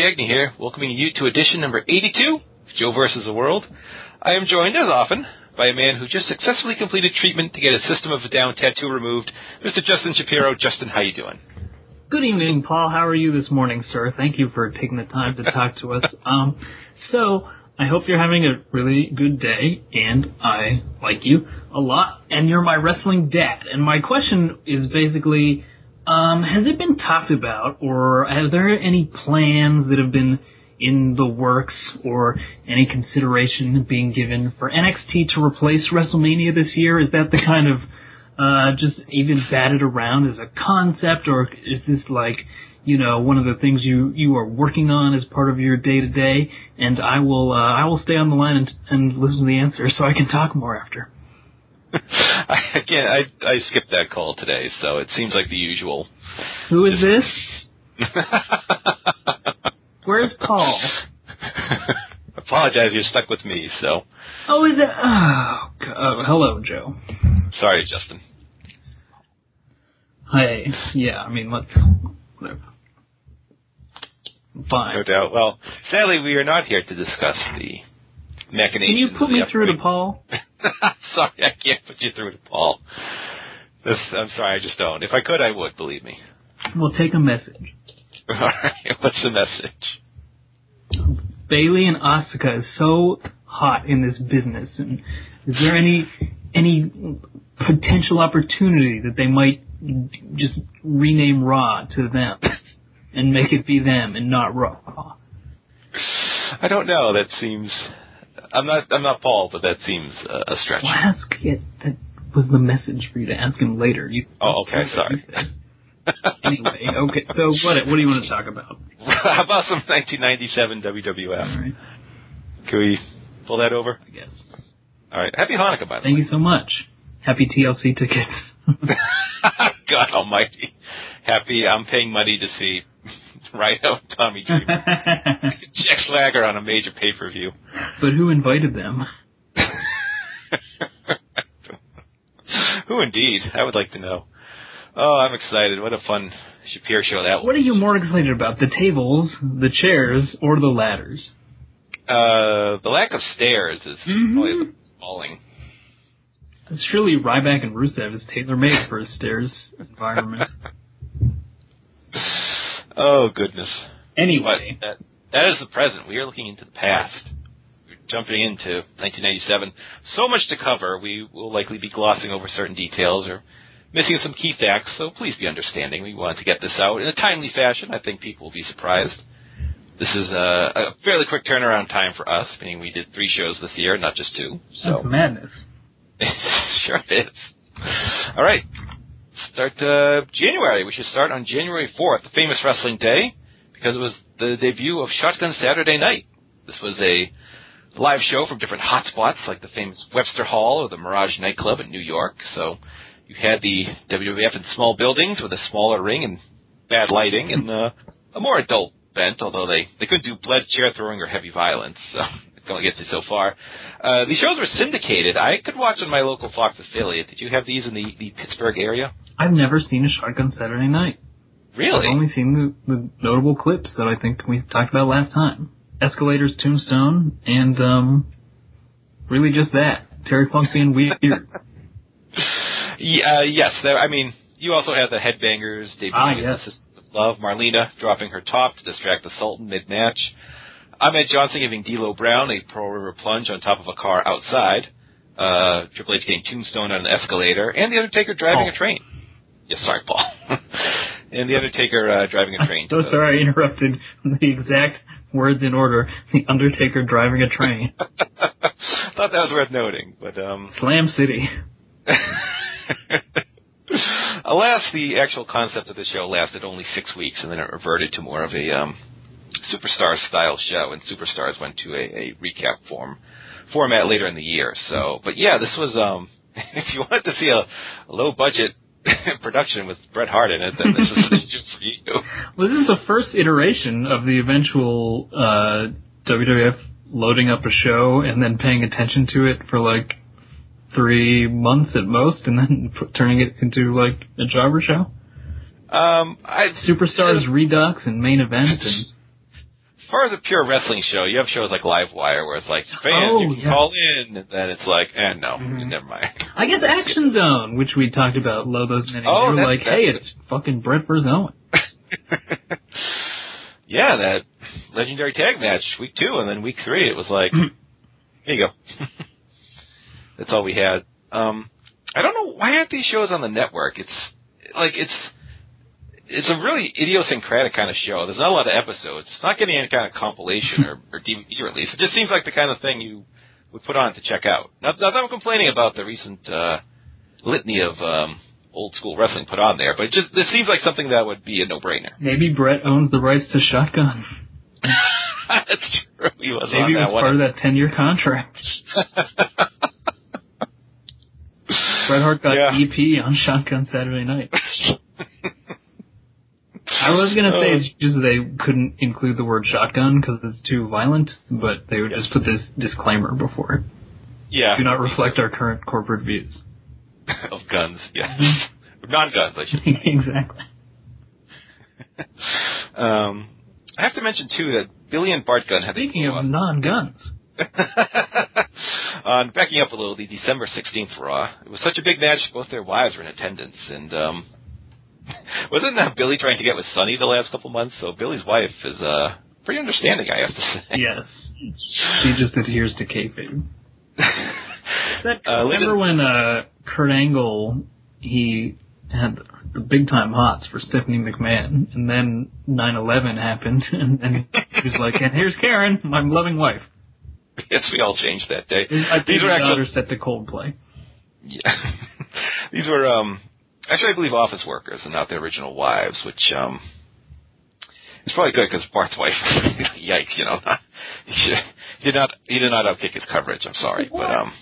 Gagne here, welcoming you to edition number 82 of Joe versus the World. I am joined, as often, by a man who just successfully completed treatment to get a System of a Down tattoo removed, Mr. Justin Shapiro. Justin, how you doing? Good evening, Paul. How are you this morning, sir? Thank you for taking the time to talk to us. Um, so, I hope you're having a really good day, and I like you a lot, and you're my wrestling dad. And my question is basically, um, has it been talked about, or are there any plans that have been in the works, or any consideration being given for NXT to replace WrestleMania this year? Is that the kind of uh, just even batted around as a concept, or is this like, you know, one of the things you you are working on as part of your day to day? And I will uh, I will stay on the line and, and listen to the answer so I can talk more after. Again, I I skipped that call today, so it seems like the usual. Who is this? Where's Paul? Apologize, you're stuck with me. So. Oh, is it? Oh, God. Oh, hello, Joe. Sorry, Justin. Hey, yeah. I mean, let's. Whatever. Fine. No doubt. Well, sadly, we are not here to discuss the machinations. Can you put me through to Paul? sorry, I can't put you through to Paul. This, I'm sorry, I just don't. If I could, I would. Believe me. We'll take a message. All right. What's the message? Bailey and Asuka is so hot in this business, and is there any any potential opportunity that they might just rename Raw to them and make it be them and not Raw? I don't know. That seems. I'm not. I'm not Paul, but that seems uh, a stretch. Well, ask it. That was the message for you to ask him later. You, oh, okay. Sorry. anyway, okay. So what? What do you want to talk about? How about some 1997 WWF? All right. Can we pull that over? I guess. All right. Happy Hanukkah, by the Thank way. Thank you so much. Happy TLC tickets. God Almighty. Happy. I'm paying money to see Rhino and Tommy Dreamer. Jack Swagger on a major pay per view. But who invited them? who indeed? I would like to know. Oh, I'm excited. What a fun Shapiro show that was. What are you more excited about? The tables, the chairs, or the ladders? Uh, the lack of stairs is Mhm. probably falling. Surely Ryback and Rusev is tailor made for a stairs environment. Oh goodness. Anyway, But that, that is the present. We are looking into the past. We're jumping into 1997. So much to cover. We will likely be glossing over certain details or missing some key facts. So please be understanding. We wanted to get this out in a timely fashion. I think people will be surprised. This is a, a fairly quick turnaround time for us, meaning we did three shows this year, not just two. So that's madness. sure is. All right. Start uh, January. We should start on January 4th, the famous wrestling day, because it was the debut of Shotgun Saturday Night. This was a live show from different hotspots like the famous Webster Hall or the Mirage nightclub in New York. So you had the WWF in small buildings with a smaller ring and bad lighting and uh, a more adult bent, although they, they couldn't do blood chair throwing or heavy violence. So only gets you so far. Uh, these shows were syndicated. I could watch on my local Fox affiliate. Did you have these in the, the Pittsburgh area? I've never seen a Shotgun Saturday Night. Really? I've only seen the, the notable clips that I think we talked about last time. Escalators, Tombstone, and um, really just that. Terry Funk being weird. Yeah, uh, yes. There, I mean, you also had the Headbangers debuting Ah, yes. the Sisters of Love. Marlena dropping her top to distract the Sultan mid-match. Ahmed Johnson giving D'Lo Brown a Pearl River plunge on top of a car outside. Uh, Triple H getting Tombstone on an escalator, and the Undertaker driving Paul. a train. Yes, sorry, Paul. and the Undertaker uh, driving a train. so to the- sorry I interrupted the exact words in order. The Undertaker driving a train. Thought that was worth noting, but um, Slam City. Alas, the actual concept of the show lasted only six weeks, and then it reverted to more of a um, superstar style show, and superstars went to a, a recap form format later in the year. So, but yeah, this was um, if you wanted to see a, a low budget production with Bret Hart in it, then this is just for you. Well, this is the first iteration of the eventual uh, WWF loading up a show and then paying attention to it for like three months at most, and then put, turning it into like a jobber show. Um, I Superstars Redux and main event, and far as a pure wrestling show, you have shows like Livewire where it's like fans Oh, you can yeah. call in, and then it's like, and no, Mhm. never mind. I guess Action Zone, which we talked about, Lobos and Oh, they were like, hey, it's fucking Bret versus Owen. yeah, that legendary tag match week two, and then week three it was like, here you go. That's all we had. Um, I don't know why aren't these shows on the network? It's like it's it's a really idiosyncratic kind of show. There's not a lot of episodes. It's not getting any kind of compilation or, or DVD release. It just seems like the kind of thing you would put on to check out. Not, not that I'm complaining about the recent uh, litany of um, old school wrestling put on there, but it just this seems like something that would be a no-brainer. Maybe Bret owns the rights to Shotgun. That's true. He was Maybe it was one. part of that 10 year contract. Bret Hart got Yeah. EP on Shotgun Saturday night. I was gonna say Oh. it's just they couldn't include the word shotgun because it's too violent, but they would just put this disclaimer before it. yeah, Do not reflect our current corporate views. of guns. Yes, Mm-hmm. non-guns. I should. exactly. Um, I have to mention too that Billy and Bart Gunn have Speaking of non-guns, On backing up a little, the December 16th Raw. It was such a big match, both their wives were in attendance, and um, wasn't that Billy trying to get with Sunny the last couple months? So Billy's wife is uh, pretty understanding, I have to say. yes, she just adheres to kayfabe. That, Uh, remember when uh, Kurt Angle he had the big time hots for Stephanie McMahon, and then 9/11 happened, and, and he was like, "And here's Karen, my loving wife." yes, we all changed that day. I These were actually set to Coldplay. Yeah. These were um actually I believe office workers and not their original wives, which um is probably good because Bart's wife. yikes, you know. he, should, he did not he did not outkick his coverage. I'm sorry, but um.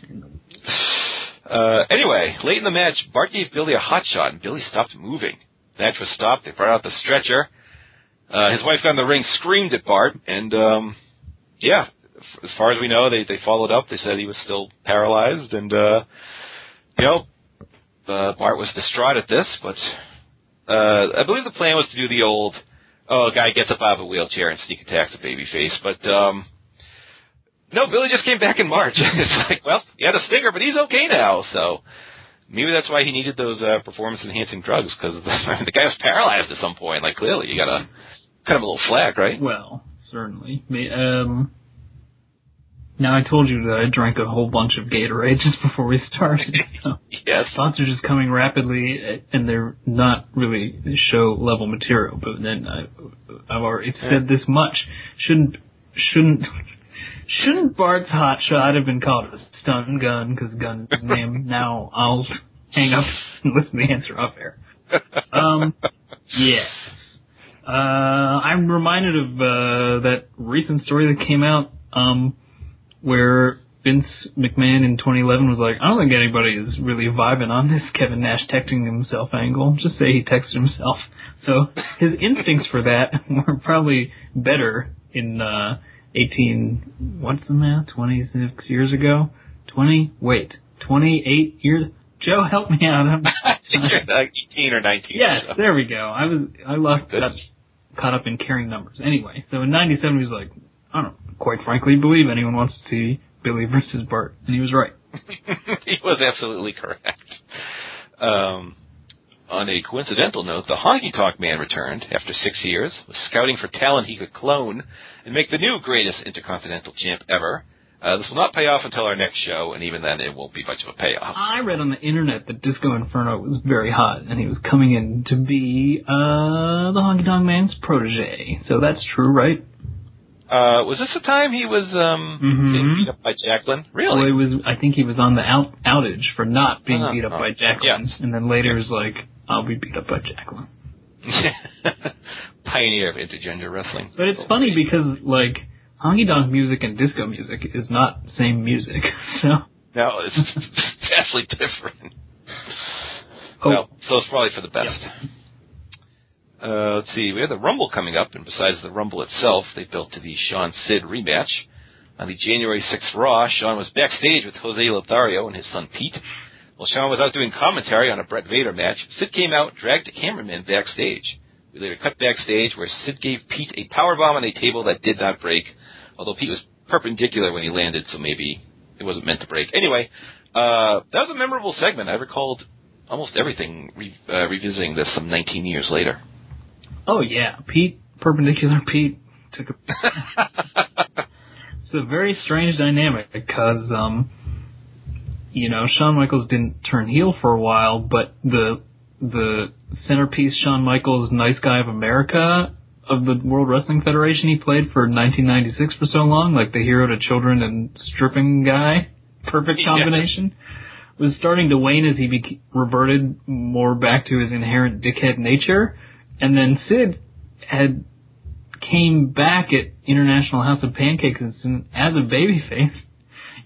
Uh, anyway, late in the match, Bart gave Billy a hot shot, and Billy stopped moving. The match was stopped. They brought out the stretcher. Uh, his wife got in the ring, screamed at Bart, and um, yeah, as far as we know, they they followed up. They said he was still paralyzed, and uh, you know, uh, Bart was distraught at this, but uh, I believe the plan was to do the old, oh, a guy gets up out of a wheelchair and sneak attacks a babyface, but um, no, Billy just came back in March. it's like, well, he had a stinger, but he's okay now, so maybe that's why he needed those uh, performance-enhancing drugs because the, the guy was paralyzed at some point. Like, clearly, you got a kind of a little flag, right? Well, certainly. Um, now I told you that I drank a whole bunch of Gatorade just before we started. So. Yes. Thoughts are just coming rapidly, and they're not really show level material. But then I, I've already said this much: shouldn't shouldn't shouldn't Bart's hot shot have been called a stun gun because gun name? now I'll hang up and listen to the answer off air. Um, yes. Uh, I'm reminded of uh, that recent story that came out um, where Vince McMahon in 2011 was like, I don't think anybody is really vibing on this Kevin Nash texting himself angle. Just say he texted himself. So his instincts for that were probably better in uh, 18, what's the math, 26 years ago? 20, wait, 28 years? Joe, help me out. I'm, I think you're like 18 or 19. Yes, so. there we go. I was I lost got caught up in carrying numbers. Anyway, so in '97 he was like, I don't quite frankly believe anyone wants to see Billy versus Bart, and he was right. he was absolutely correct. Um, on a coincidental note, the Honky Tonk Man returned after six years, was scouting for talent he could clone and make the new greatest intercontinental champ ever. Uh, this will not pay off until our next show, and even then, it won't be much of a payoff. I read on the internet that Disco Inferno was very hot, and he was coming in to be uh the Honky Tonk Man's protege. So that's true, right? Uh, was this the time he was um, Mhm. getting beat up by Jacqueline? Well, Really? he was. I think he was on the out outage for not being Uh-huh. beat up Oh, by Jacqueline, and then later was like, I'll be beat up by Jacqueline. Pioneer of intergender wrestling. But it's funny because like honky tonk music and disco music is not the same music. So No, it's vastly different. Oh. Well, so it's probably for the best. Uh, let's see, we have the Rumble coming up, and besides the Rumble itself, they built to the Shawn Sid rematch. On the January 6th Raw, Shawn was backstage with Jose Lothario and his son Pete. While Shawn was out doing commentary on a Bret Vader match, Sid came out dragged a cameraman backstage. We later cut backstage where Sid gave Pete a powerbomb on a table that did not break, although Pete was perpendicular when he landed, so maybe it wasn't meant to break. Anyway, uh, that was a memorable segment. I recalled almost everything re- uh, revisiting this some 19 years later. Oh yeah, Pete perpendicular Pete took a. it's a very strange dynamic because um, you know Shawn Michaels didn't turn heel for a while, but the the centerpiece Shawn Michaels, nice guy of America of the World Wrestling Federation, he played for 1996 for so long, like the hero to children and stripping guy, perfect combination. Yeah was starting to wane as he be- reverted more back to his inherent dickhead nature. And then Sid had came back at International House of Pancakes as a babyface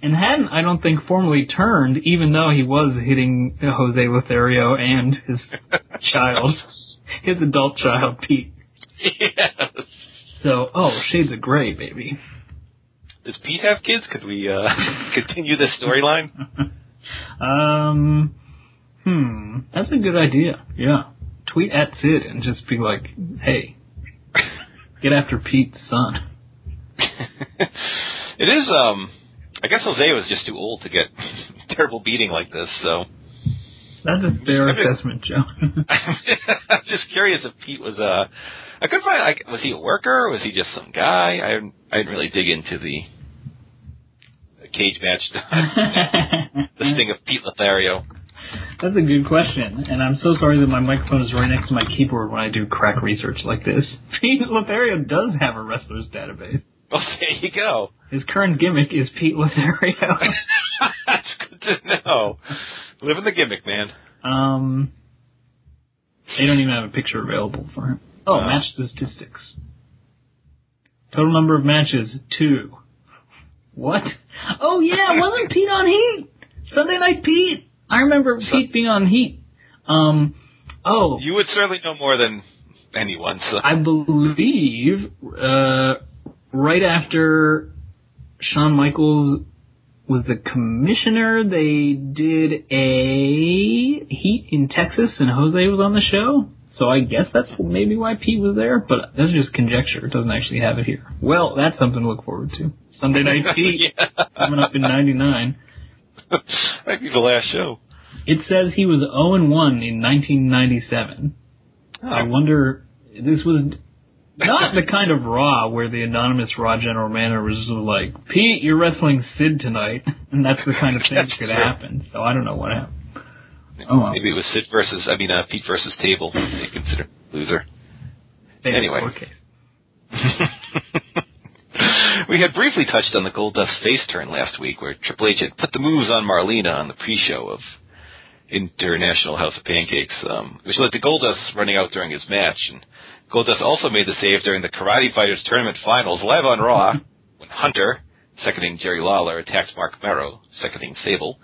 and hadn't, I don't think, formally turned, even though he was hitting Jose Lothario and his child, his adult child, Pete. Yes. So, oh, shades of gray, baby. Does Pete have kids? Could we uh, continue this storyline? um, hmm, that's a good idea. Yeah, tweet at Sid and just be like, "Hey, get after Pete's son." it is. Um, I guess Jose was just too old to get terrible beating like this. So that's a fair I mean, assessment, Joe. I'm just curious if Pete was uh I couldn't find like was he a worker? Was he just some guy? I I didn't really dig into the cage match the sting of Pete Lothario. That's a good question, and I'm so sorry that my microphone is right next to my keyboard when I do crack research like this. Pete Lothario does have a wrestler's database. Well, there you go. His current gimmick is Pete Lothario. That's good to know. Living the gimmick, man. Um, they don't even have a picture available for him. Oh, no. match statistics. Total number of matches, two. What? Oh yeah, wasn't Pete on Heat? Sunday Night Pete. I remember so, Pete being on Heat. Um, oh. You would certainly know more than anyone. So. I believe uh, right after Shawn Michaels was the commissioner, they did a Heat in Texas, and Jose was on the show. So I guess that's maybe why Pete was there, but that's just conjecture. It doesn't actually have it here. Well, that's something to look forward to. Sunday Night Heat yeah. coming up in '99. Might be the last show. It says he was 0 and 1 in 1997. Oh. I wonder. This was not the kind of Raw where the anonymous Raw general manager was like, "Pete, you're wrestling Sid tonight," and that's the kind of thing that could true. happen. So I don't know what happened. Oh, well. Maybe it was Sid versus, I mean, uh, Pete versus Table. They consider loser. anyway. we had briefly touched on the Goldust face turn last week, where Triple H had put the moves on Marlena on the pre-show of International House of Pancakes, um, which led to Goldust running out during his match. And Goldust also made the save during the Karate Fighters Tournament Finals live on Raw when Hunter, seconding Jerry Lawler, attacked Mark Mero, seconding Sable.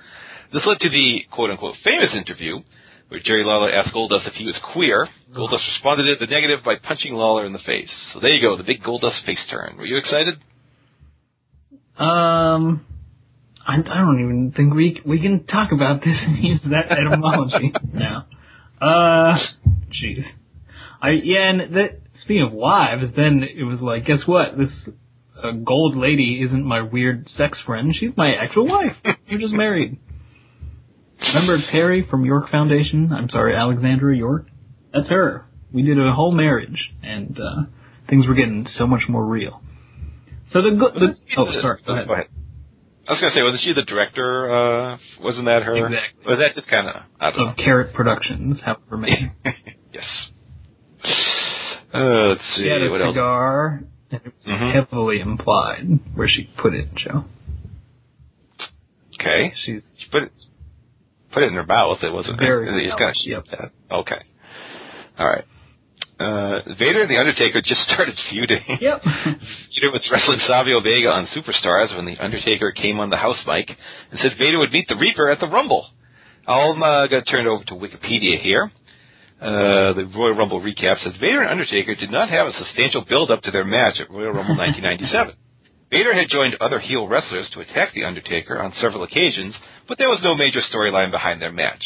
This led to the quote-unquote famous interview where Jerry Lawler asked Goldust if he was queer. Goldust responded to the negative by punching Lawler in the face. So there you go, the big Goldust face turn. Were you excited? Um, I, I don't even think we we can talk about this and use that etymology now. Uh, jeez. I yeah, and that speaking of wives, then it was like, guess what? This uh, gold lady isn't my weird sex friend. She's my actual wife. We're just married. Remember Terri from York Foundation? I'm sorry, Alexandra York. That's her. We did a whole marriage, and uh, things were getting so much more real. So the, good. the oh sorry, go ahead. Go ahead. I was gonna say, wasn't she the director? Uh, wasn't that her? Exactly. Was that just kind of of know. Carrot Productions, however many. yes. Uh, let's see. She had a what cigar, else? and it was mm-hmm. heavily implied where she put it, Joe. Okay. She, she put it put it in her mouth. It wasn't. Very. It, kind of yep. that. Okay. All right. Uh, Vader and The Undertaker just started feuding. Yep. Vader was wrestling Savio Vega on Superstars when The Undertaker came on the house mic and said Vader would meet the Reaper at the Rumble. I'm uh, going to turn over to Wikipedia here. Uh, the Royal Rumble recap says Vader and Undertaker did not have a substantial build-up to their match at Royal Rumble 1997. Vader had joined other heel wrestlers to attack The Undertaker on several occasions, but there was no major storyline behind their match.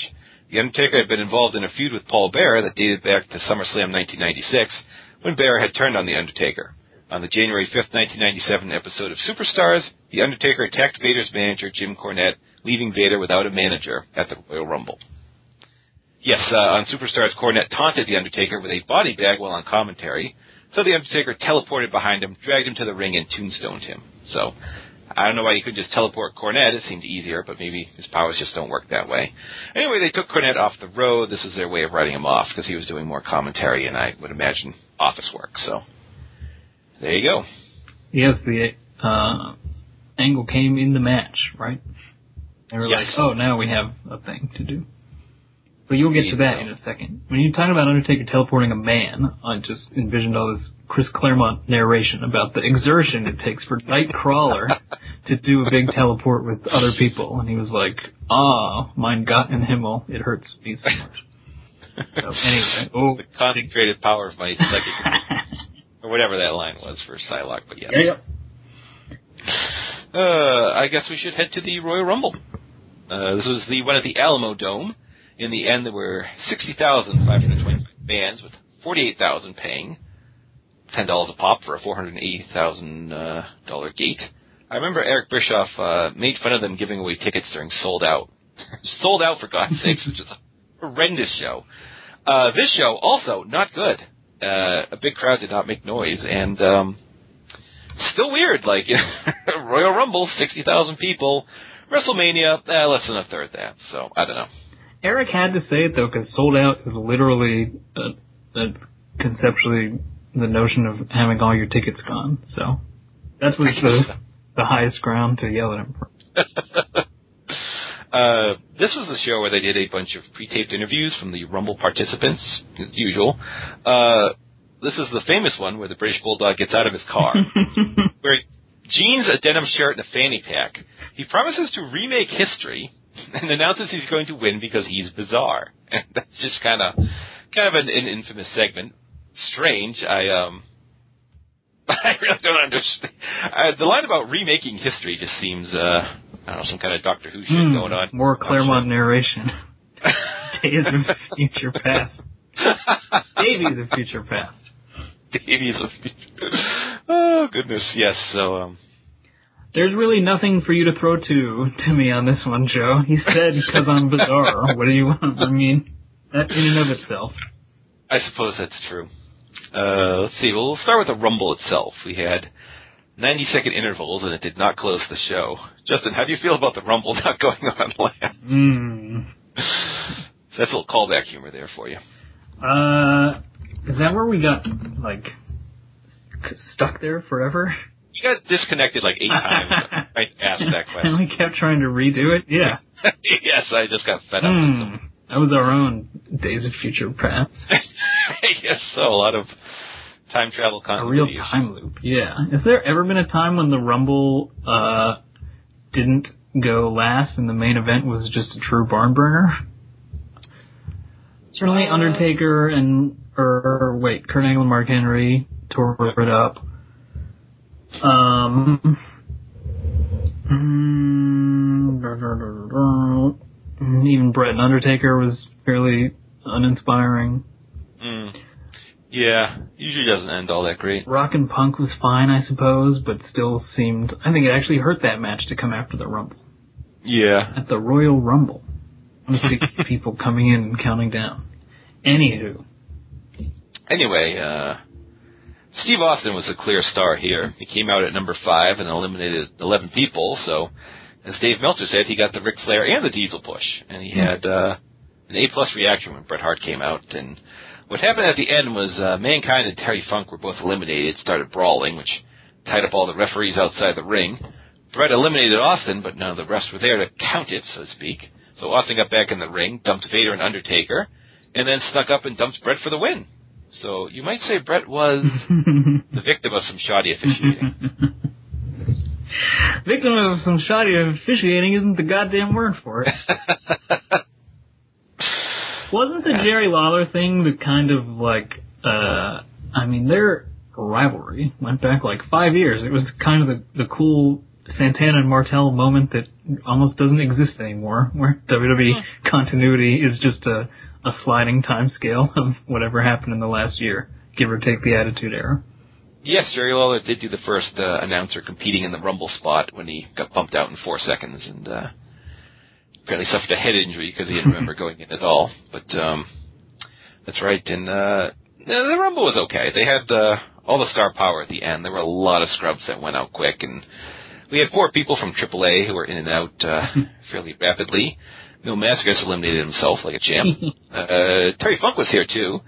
The Undertaker had been involved in a feud with Paul Bearer that dated back to SummerSlam 1996, when Bearer had turned on The Undertaker. On the January 5th, 1997 episode of Superstars, The Undertaker attacked Vader's manager, Jim Cornette, leaving Vader without a manager at the Royal Rumble. Yes, uh, on Superstars, Cornette taunted The Undertaker with a body bag while on commentary, so The Undertaker teleported behind him, dragged him to the ring, and tombstoned him. So, I don't know why you could just teleport Cornette. It seemed easier, but maybe his powers just don't work that way. Anyway, they took Cornette off the road. This was their way of writing him off because he was doing more commentary and I would imagine office work. So there you go. Yes, the uh, angle came in the match, right? They were Yes. like, "Oh, now we have a thing to do." But you'll get to that in a second. When you're talking about Undertaker teleporting a man, I just envisioned all this Chris Claremont narration about the exertion it takes for Nightcrawler to do a big teleport with other people, and he was like, "Ah, mein Gott in Himmel, it hurts me so much." So anyway, oh, the concentrated power of my psychic, or whatever that line was for Psylocke. But yeah. yeah, yeah. Uh, I guess we should head to the Royal Rumble. Uh, this was the one at the Alamodome. In the end, there were 60,525 fans with 48,000 paying $10 a pop for a $480,000 uh, dollar gate. I remember Eric Bischoff uh, made fun of them giving away tickets during sold out. sold out for God's sakes, which is a horrendous show. Uh, this show also not good. Uh, a big crowd did not make noise, and um, still weird. Like Royal Rumble, sixty thousand people. WrestleMania, eh, less than a third that. So I don't know. Eric had to say it though, because sold out is literally uh uh conceptually the notion of having all your tickets gone. So that's what's the the highest ground to yell at him. For. uh, this was the show where they did a bunch of pre-taped interviews from the Rumble participants, as usual. Uh, this is the famous one where the British Bulldog gets out of his car, where jeans, a denim shirt, and a fanny pack. He promises to remake history and announces he's going to win because he's bizarre. And that's just kind of, kind of an, an infamous segment. Strange. I um, I really don't understand. Uh, the line about remaking history just seems, uh, I don't know, some kind of Doctor Who shit Hmm, going on. More Claremont narration. Days of future past. Davies of future past. Davies of future. Oh goodness, yes. So um, There's really nothing for you to throw to to me on this one, Joe. He said because I'm bizarre. What do you want? I mean, that in and of itself. I suppose that's true. Uh, let's see. Well, we'll start with the Rumble itself. We had 90 second intervals, and it did not close the show. Justin, how do you feel about the Rumble not going on land? Hmm. So that's a little callback humor there for you. Uh, is that where we got like stuck there forever? You got disconnected like eight times. I asked that question. and we kept trying to redo it. Yeah. yes, I just got fed up with them. That was our own Days of Future Past. Yes, so a lot of time travel content. A real time loop. Yeah. Has there ever been a time when the Rumble uh didn't go last and the main event was just a true barn burner? Certainly Uh, Undertaker and or, or wait, Kurt Angle and Mark Henry tore it up. Um mm, even Bret and Undertaker was fairly uninspiring. Yeah, usually doesn't end all that great. Rock and Punk was fine, I suppose, but still seemed. I think it actually hurt that match to come after the Rumble. Yeah. At the Royal Rumble. I see people coming in and counting down. Anywho. Anyway, uh, Steve Austin was a clear star here. He came out at number five and eliminated 11 people, so as Dave Meltzer said, he got the Ric Flair and the Diesel push, and he had uh, an A plus reaction when Bret Hart came out. And what happened at the end was uh, Mankind and Terry Funk were both eliminated, started brawling, which tied up all the referees outside the ring. Bret eliminated Austin, but none of the refs were there to count it, so to speak. So Austin got back in the ring, dumped Vader and Undertaker, and then snuck up and dumped Bret for the win. So you might say Bret was the victim of some shoddy officiating. Victim of some shoddy officiating isn't the goddamn word for it. Wasn't the Jerry Lawler thing the kind of like, uh, I mean, their rivalry went back like five years. It was kind of the, the cool Santana and Martel moment that almost doesn't exist anymore, where WWE Hmm. continuity is just a, a sliding time scale of whatever happened in the last year, give or take the Attitude Era. Yes, Jerry Lawler did do the first uh, announcer competing in the Rumble spot when he got bumped out in four seconds, and uh, apparently suffered a head injury because he didn't remember going in at all. But um, that's right, and uh, the Rumble was okay. They had uh, all the star power at the end. There were a lot of scrubs that went out quick, and we had four people from AAA who were in and out uh, fairly rapidly. Mil Mascaras eliminated himself like a champ. uh, Terry Funk was here too.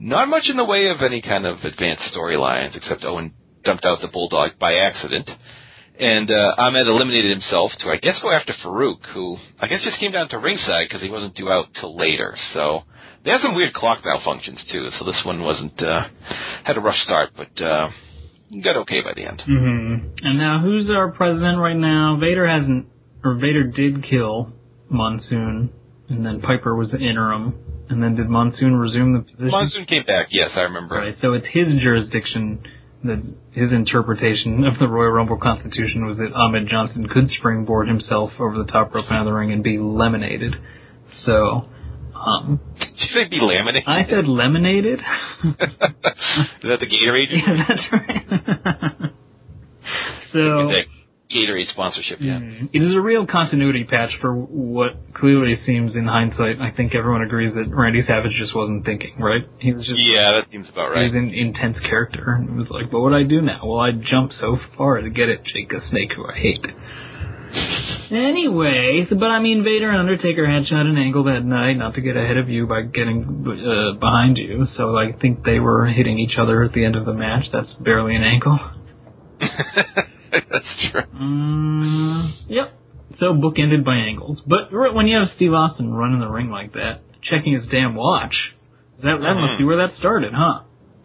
Not much in the way of any kind of advanced storylines, except Owen dumped out the Bulldog by accident. And uh, Ahmed eliminated himself to, I guess, go after Farouk, who I guess just came down to ringside because he wasn't due out till later. So they had some weird clock malfunctions too. So this one wasn't uh, had a rough start, but uh, got okay by the end. hmm And now, who's our president right now? Vader hasn't, or Vader did kill Monsoon, and then Piper was the interim. And then did Monsoon resume the position? Monsoon came back. Yes, I remember. Right. So it's his jurisdiction that his interpretation of the Royal Rumble Constitution was that Ahmed Johnson could springboard himself over the top rope out of the ring and be lemonaded. So, um, Did you say be laminated? I said lemonaded. Is that the Gatorade? yeah, that's right. so. Gatorade sponsorship, yeah. Mm. It is a real continuity patch for what clearly seems, in hindsight, I think everyone agrees that Randy Savage just wasn't thinking, right? He was just Yeah, that seems about he right. was an intense character, and it was like, But what would I do now? Well, I'd jump so far to get at Jake the Snake, who I hate. Anyway, so, but I mean, Vader and Undertaker had shot an angle that night, not to get ahead of you by getting uh, behind you. So I think they were hitting each other at the end of the match. That's barely an ankle. That's true. Mm, yep. So book ended by angles. But when you have Steve Austin running the ring like that, checking his damn watch, that that must be where that started, huh?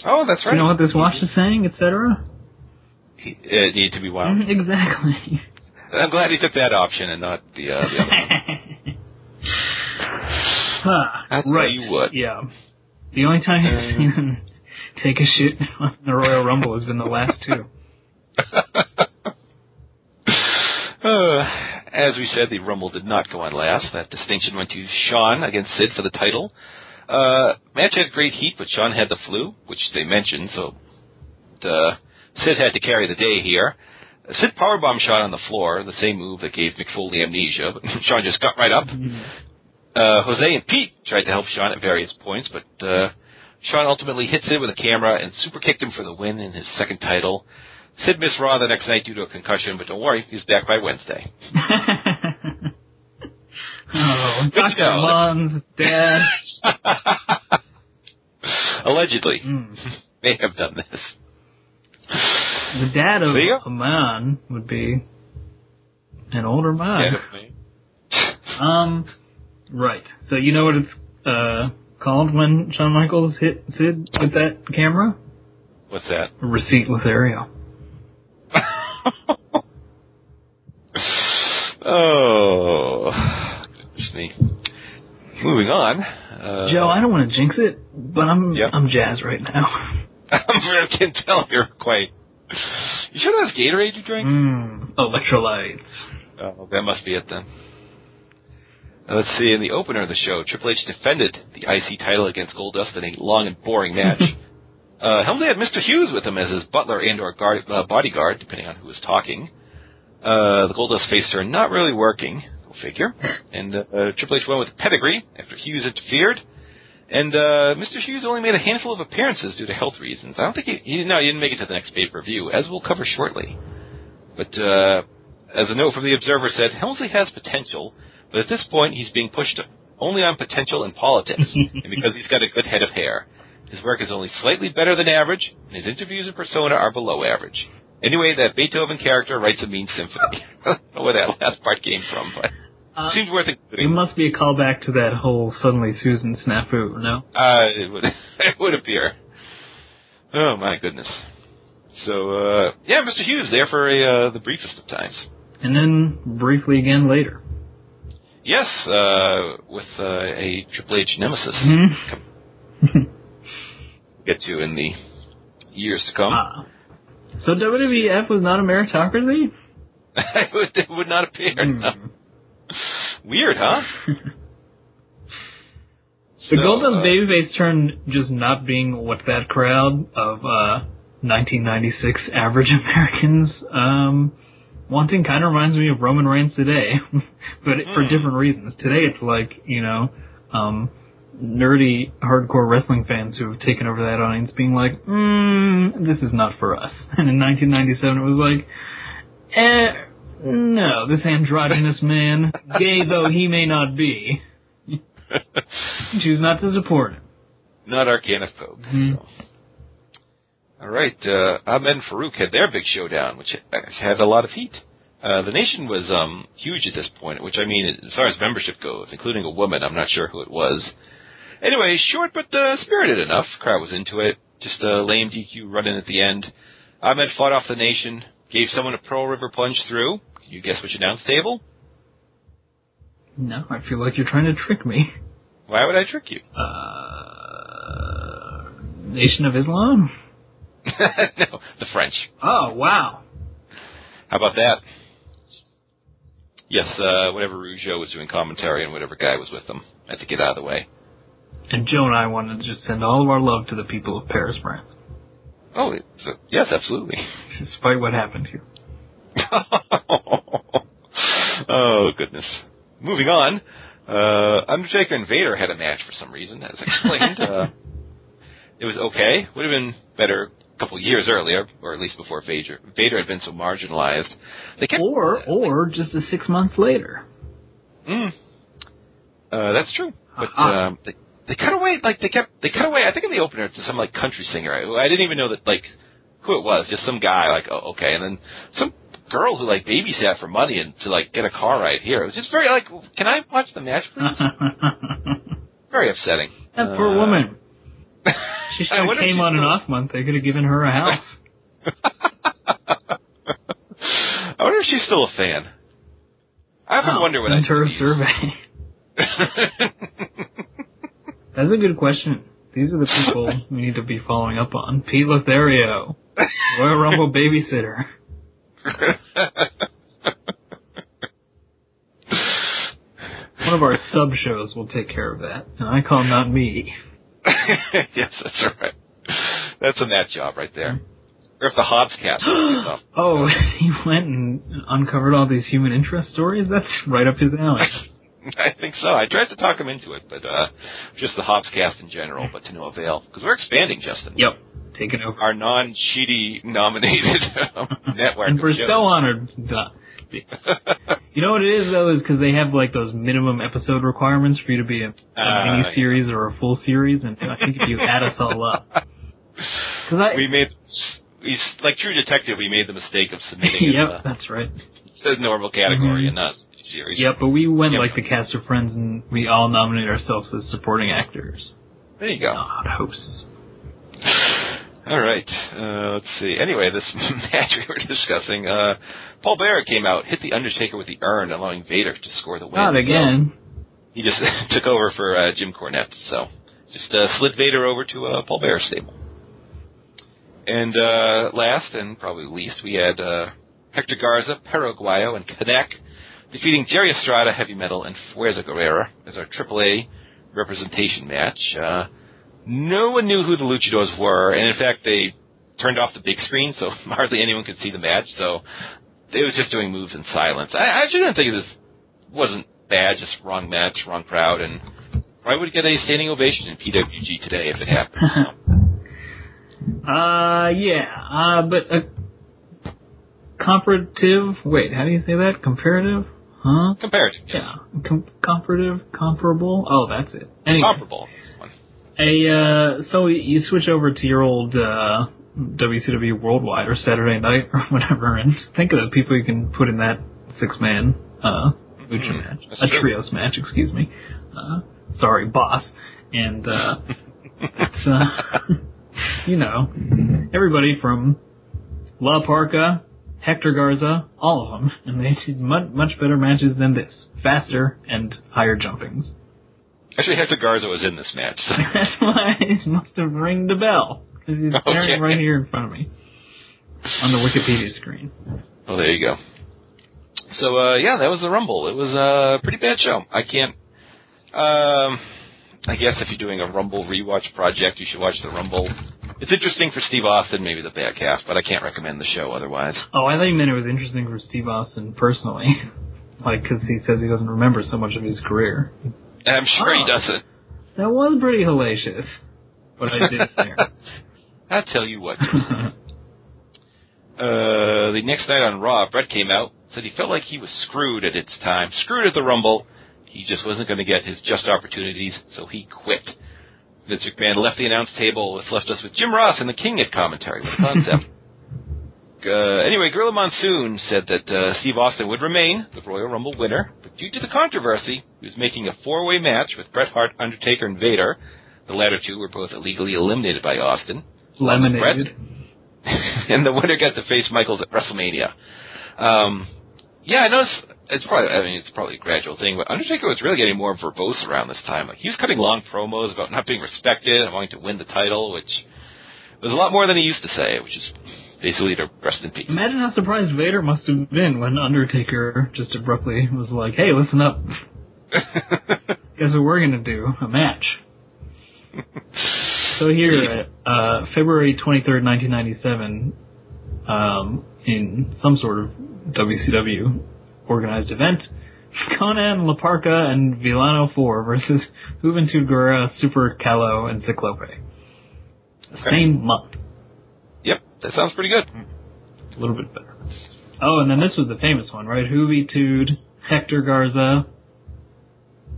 Oh, that's right. You know what this watch is saying, etc. He, it needed to be wound. Mhm, exactly. I'm glad he took that option and not the, uh, the other one. Huh, That's right. you would. Yeah. The only time Uh. I've seen him take a shit on the Royal Rumble has been the last two. Uh, as we said, the Rumble did not go on last. That distinction went to Shawn against Sid for the title. Uh, match had great heat, but Shawn had the flu, which they mentioned, so uh, Sid had to carry the day here. Sid powerbomb shot on the floor, the same move that gave Mick Foley amnesia, but Shawn just got right up. Uh, Jose and Pete tried to help Shawn at various points, but uh, Shawn ultimately hits Sid with a camera and super kicked him for the win in his second title. Sid missed Raw the next night due to a concussion, but don't worry, he's back by Wednesday. oh, Dr. know. Mons, Dad. Allegedly, Mm. may have done this. The dad of a man would be an older man. Um, right. So you know what it's uh called when Shawn Michaels hit Sid with that camera? What's that? A receipt with Ariel. Oh, me. Moving on. Uh, Joe, I don't want to jinx it, but I'm Yep. I'm jazzed right now. I can tell you're quite. You sure that's Gatorade you drink? Mmm, electrolytes. Oh, that must be it then. Uh, let's see. In the opener of the show, Triple H defended the IC title against Goldust in a long and boring match. uh, Helmsley had Mr. Hughes with him as his butler and/or guard, uh, bodyguard, depending on who was talking. Uh, the Goldust face turn not really working. Go figure. And uh, Triple H went with pedigree after Hughes interfered. And uh, Mr. Hughes only made a handful of appearances due to health reasons. I don't think he, he no, he didn't make it to the next pay per view, as we'll cover shortly. But uh, as a note from the Observer said, Helmsley has potential, but at this point he's being pushed only on potential and politics, and because he's got a good head of hair. His work is only slightly better than average, and his interviews and persona are below average. Anyway, that Beethoven character writes a mean symphony. I don't know where that last part came from, but Uh, seems worth it including. must be a callback to that whole suddenly Susan snafu, no? Uh, it would, it would appear. Oh my goodness. So, uh, yeah, Mr. Hughes there for a, uh, the briefest of times. And then briefly again later. Yes, uh, with uh, a Triple H nemesis. Mhm. Get to in the years to come. Ah. So WWF was not a meritocracy? it, would, it would not appear. Hmm. Weird, huh? The So, Golden uh, Babyface turn just not being what that crowd of uh, 1996 average Americans um, wanting kind of reminds me of Roman Reigns today, but for Hmm. different reasons. Today it's like you know um, nerdy hardcore wrestling fans who have taken over that audience being like, mm, "This is not for us." And in 1997 it was like, "Eh." No, this androgynous man, gay though he may not be, choose not to support him. not our can of Coke. Mhm. So. All right, uh, Ahmed and Farouk had their big showdown, which had a lot of heat. Uh, the nation was um, huge at this point, which I mean, as far as membership goes, including a woman, I'm not sure who it was. Anyway, short but uh, spirited enough. Crowd was into it. Just a lame DQ run in at the end. Ahmed fought off the nation, gave someone a Pearl River plunge through. Can you guess which announce table? No, I feel like you're trying to trick me. Why would I trick you? Uh, Nation of Islam? no, the French. Oh, wow. How about that? Yes, uh, whatever Rougeau was doing commentary and whatever guy was with them. I had to get out of the way. And Joe and I wanted to just send all of our love to the people of Paris, France, Oh, uh, yes, absolutely. despite what happened here. oh, goodness. Moving on. Uh, Undertaker and Vader had a match for some reason, as explained. uh, it was okay. Would have been better a couple years earlier, or at least before Vader. Vader had been so marginalized. They kept, Or, or just a six months later. Mm. Uh, that's true. But Uh-huh. um, they they cut away like they kept they cut away. I think in the opener to some like country singer. I, I didn't even know that like who it was. Just some guy. Like oh okay, and then some girl who like babysat for money and to like get a car ride here. It was just very like, can I watch the match, please? very upsetting. that poor Uh, woman. She should have came on an off month. They could have given her a house. I wonder if she's still a fan. I often Oh, wonder when I her survey. That's a good question. These are the people we need to be following up on. Pete Lothario, Royal Rumble babysitter. One of our sub shows will take care of that, and I call not me. yes, that's right. That's a Matt job right there. Or if the Hobbs cast. Oh, he went and uncovered all these human interest stories. That's right up his alley. I think so. I tried to talk him into it, but uh just the Hobbs cast in general, but to no avail. Because we're expanding, Justin. Yep, taking over. Our non-cheaty nominated um, network. and we're shows. so honored. You know what it is though, is because they have like those minimum episode requirements for you to be a, a Ah, mini series or a full series, and I think if you add us all up, because I we made, we, like True Detective, we made the mistake of submitting yep, it that's right. the normal category Mhm. and not series. Yep, but we went Yep. like the cast of Friends, and we all nominate ourselves as supporting actors, There you go. not hosts. All right. Uh, let's see. Anyway, this match we were discussing, uh, Paul Bearer came out, hit the Undertaker with the urn, allowing Vader to score the win. Not again. So he just took over for uh, Jim Cornette. So just uh, slid Vader over to uh, Paul Bearer's stable. And uh, last and probably least, we had uh, Hector Garza, Perro Aguayo, and Canek defeating Jerry Estrada, Heavy Metal, and Fuerza Guerrera as our AAA representation match. Uh, no one knew who the luchadors were, and in fact, they turned off the big screen, so hardly anyone could see the match. So it was just doing moves in silence. I, I actually didn't think this wasn't bad, just wrong match, wrong crowd, and I would get a standing ovation in PWG today if it happened. Uh, yeah, uh, but uh, comparative. Wait, how do you say that? Comparative? Huh? Compared, Yeah, Com- comparative, comparable. Oh, that's it. Anyway, comparable. A uh, so you switch over to your old uh, WCW Worldwide or Saturday Night or whatever, and think of the people you can put in that six man uh, lucha Mhm, match, that's a true. trios match, excuse me. Uh, sorry, boss, and uh, it's uh, you know everybody from La Parca, Hector Garza, all of them, and they did much better matches than this, faster and higher jumpings. Actually, Hector Garza was in this match. So. That's why it must have ringed the bell. Because he's staring Okay. right here in front of me. On the Wikipedia screen. well, there you go. So uh, yeah, that was the Rumble. It was a pretty bad show. I can't. Um, I guess if you're doing a Rumble rewatch project, you should watch the Rumble. It's interesting for Steve Austin, maybe the back half, but I can't recommend the show otherwise. Oh, I thought you meant it was interesting for Steve Austin personally, like because he says he doesn't remember so much of his career. I'm sure Oh. he doesn't. That was pretty hellacious. What I did there. I'll tell you what. Uh, the next night on Raw, Bret came out, said he felt like he was screwed at its time, screwed at the Rumble. He just wasn't going to get his just opportunities, so he quit. Vince McMahon left the announce table. This left us with Jim Ross and the King at commentary with concept. uh, anyway, Gorilla Monsoon said that uh, Steve Austin would remain the Royal Rumble winner, but due to the controversy, he was making a four-way match with Bret Hart, Undertaker, and Vader. The latter two were both illegally eliminated by Austin. Lemonade. and the winner got to face Michaels at WrestleMania. Um, yeah, I noticed it's probably I mean it's probably a gradual thing, but Undertaker was really getting more verbose around this time. Like he was cutting long promos about not being respected and wanting to win the title, which was a lot more than he used to say, which is basically to rest in peace. Imagine how surprised Vader must have been when Undertaker just abruptly was like, "Hey, listen up. Guess what we're gonna do? A match." So here, uh, February 23rd, 1997, um, in some sort of WCW organized event, Konnan, La Parca, and Villano 4 versus Juventud Guerrera, Super Calo, and Ciclope. Same month. yep, that sounds pretty good. A little bit better. Oh, and then this was the famous one, right? Juventud, Hector Garza,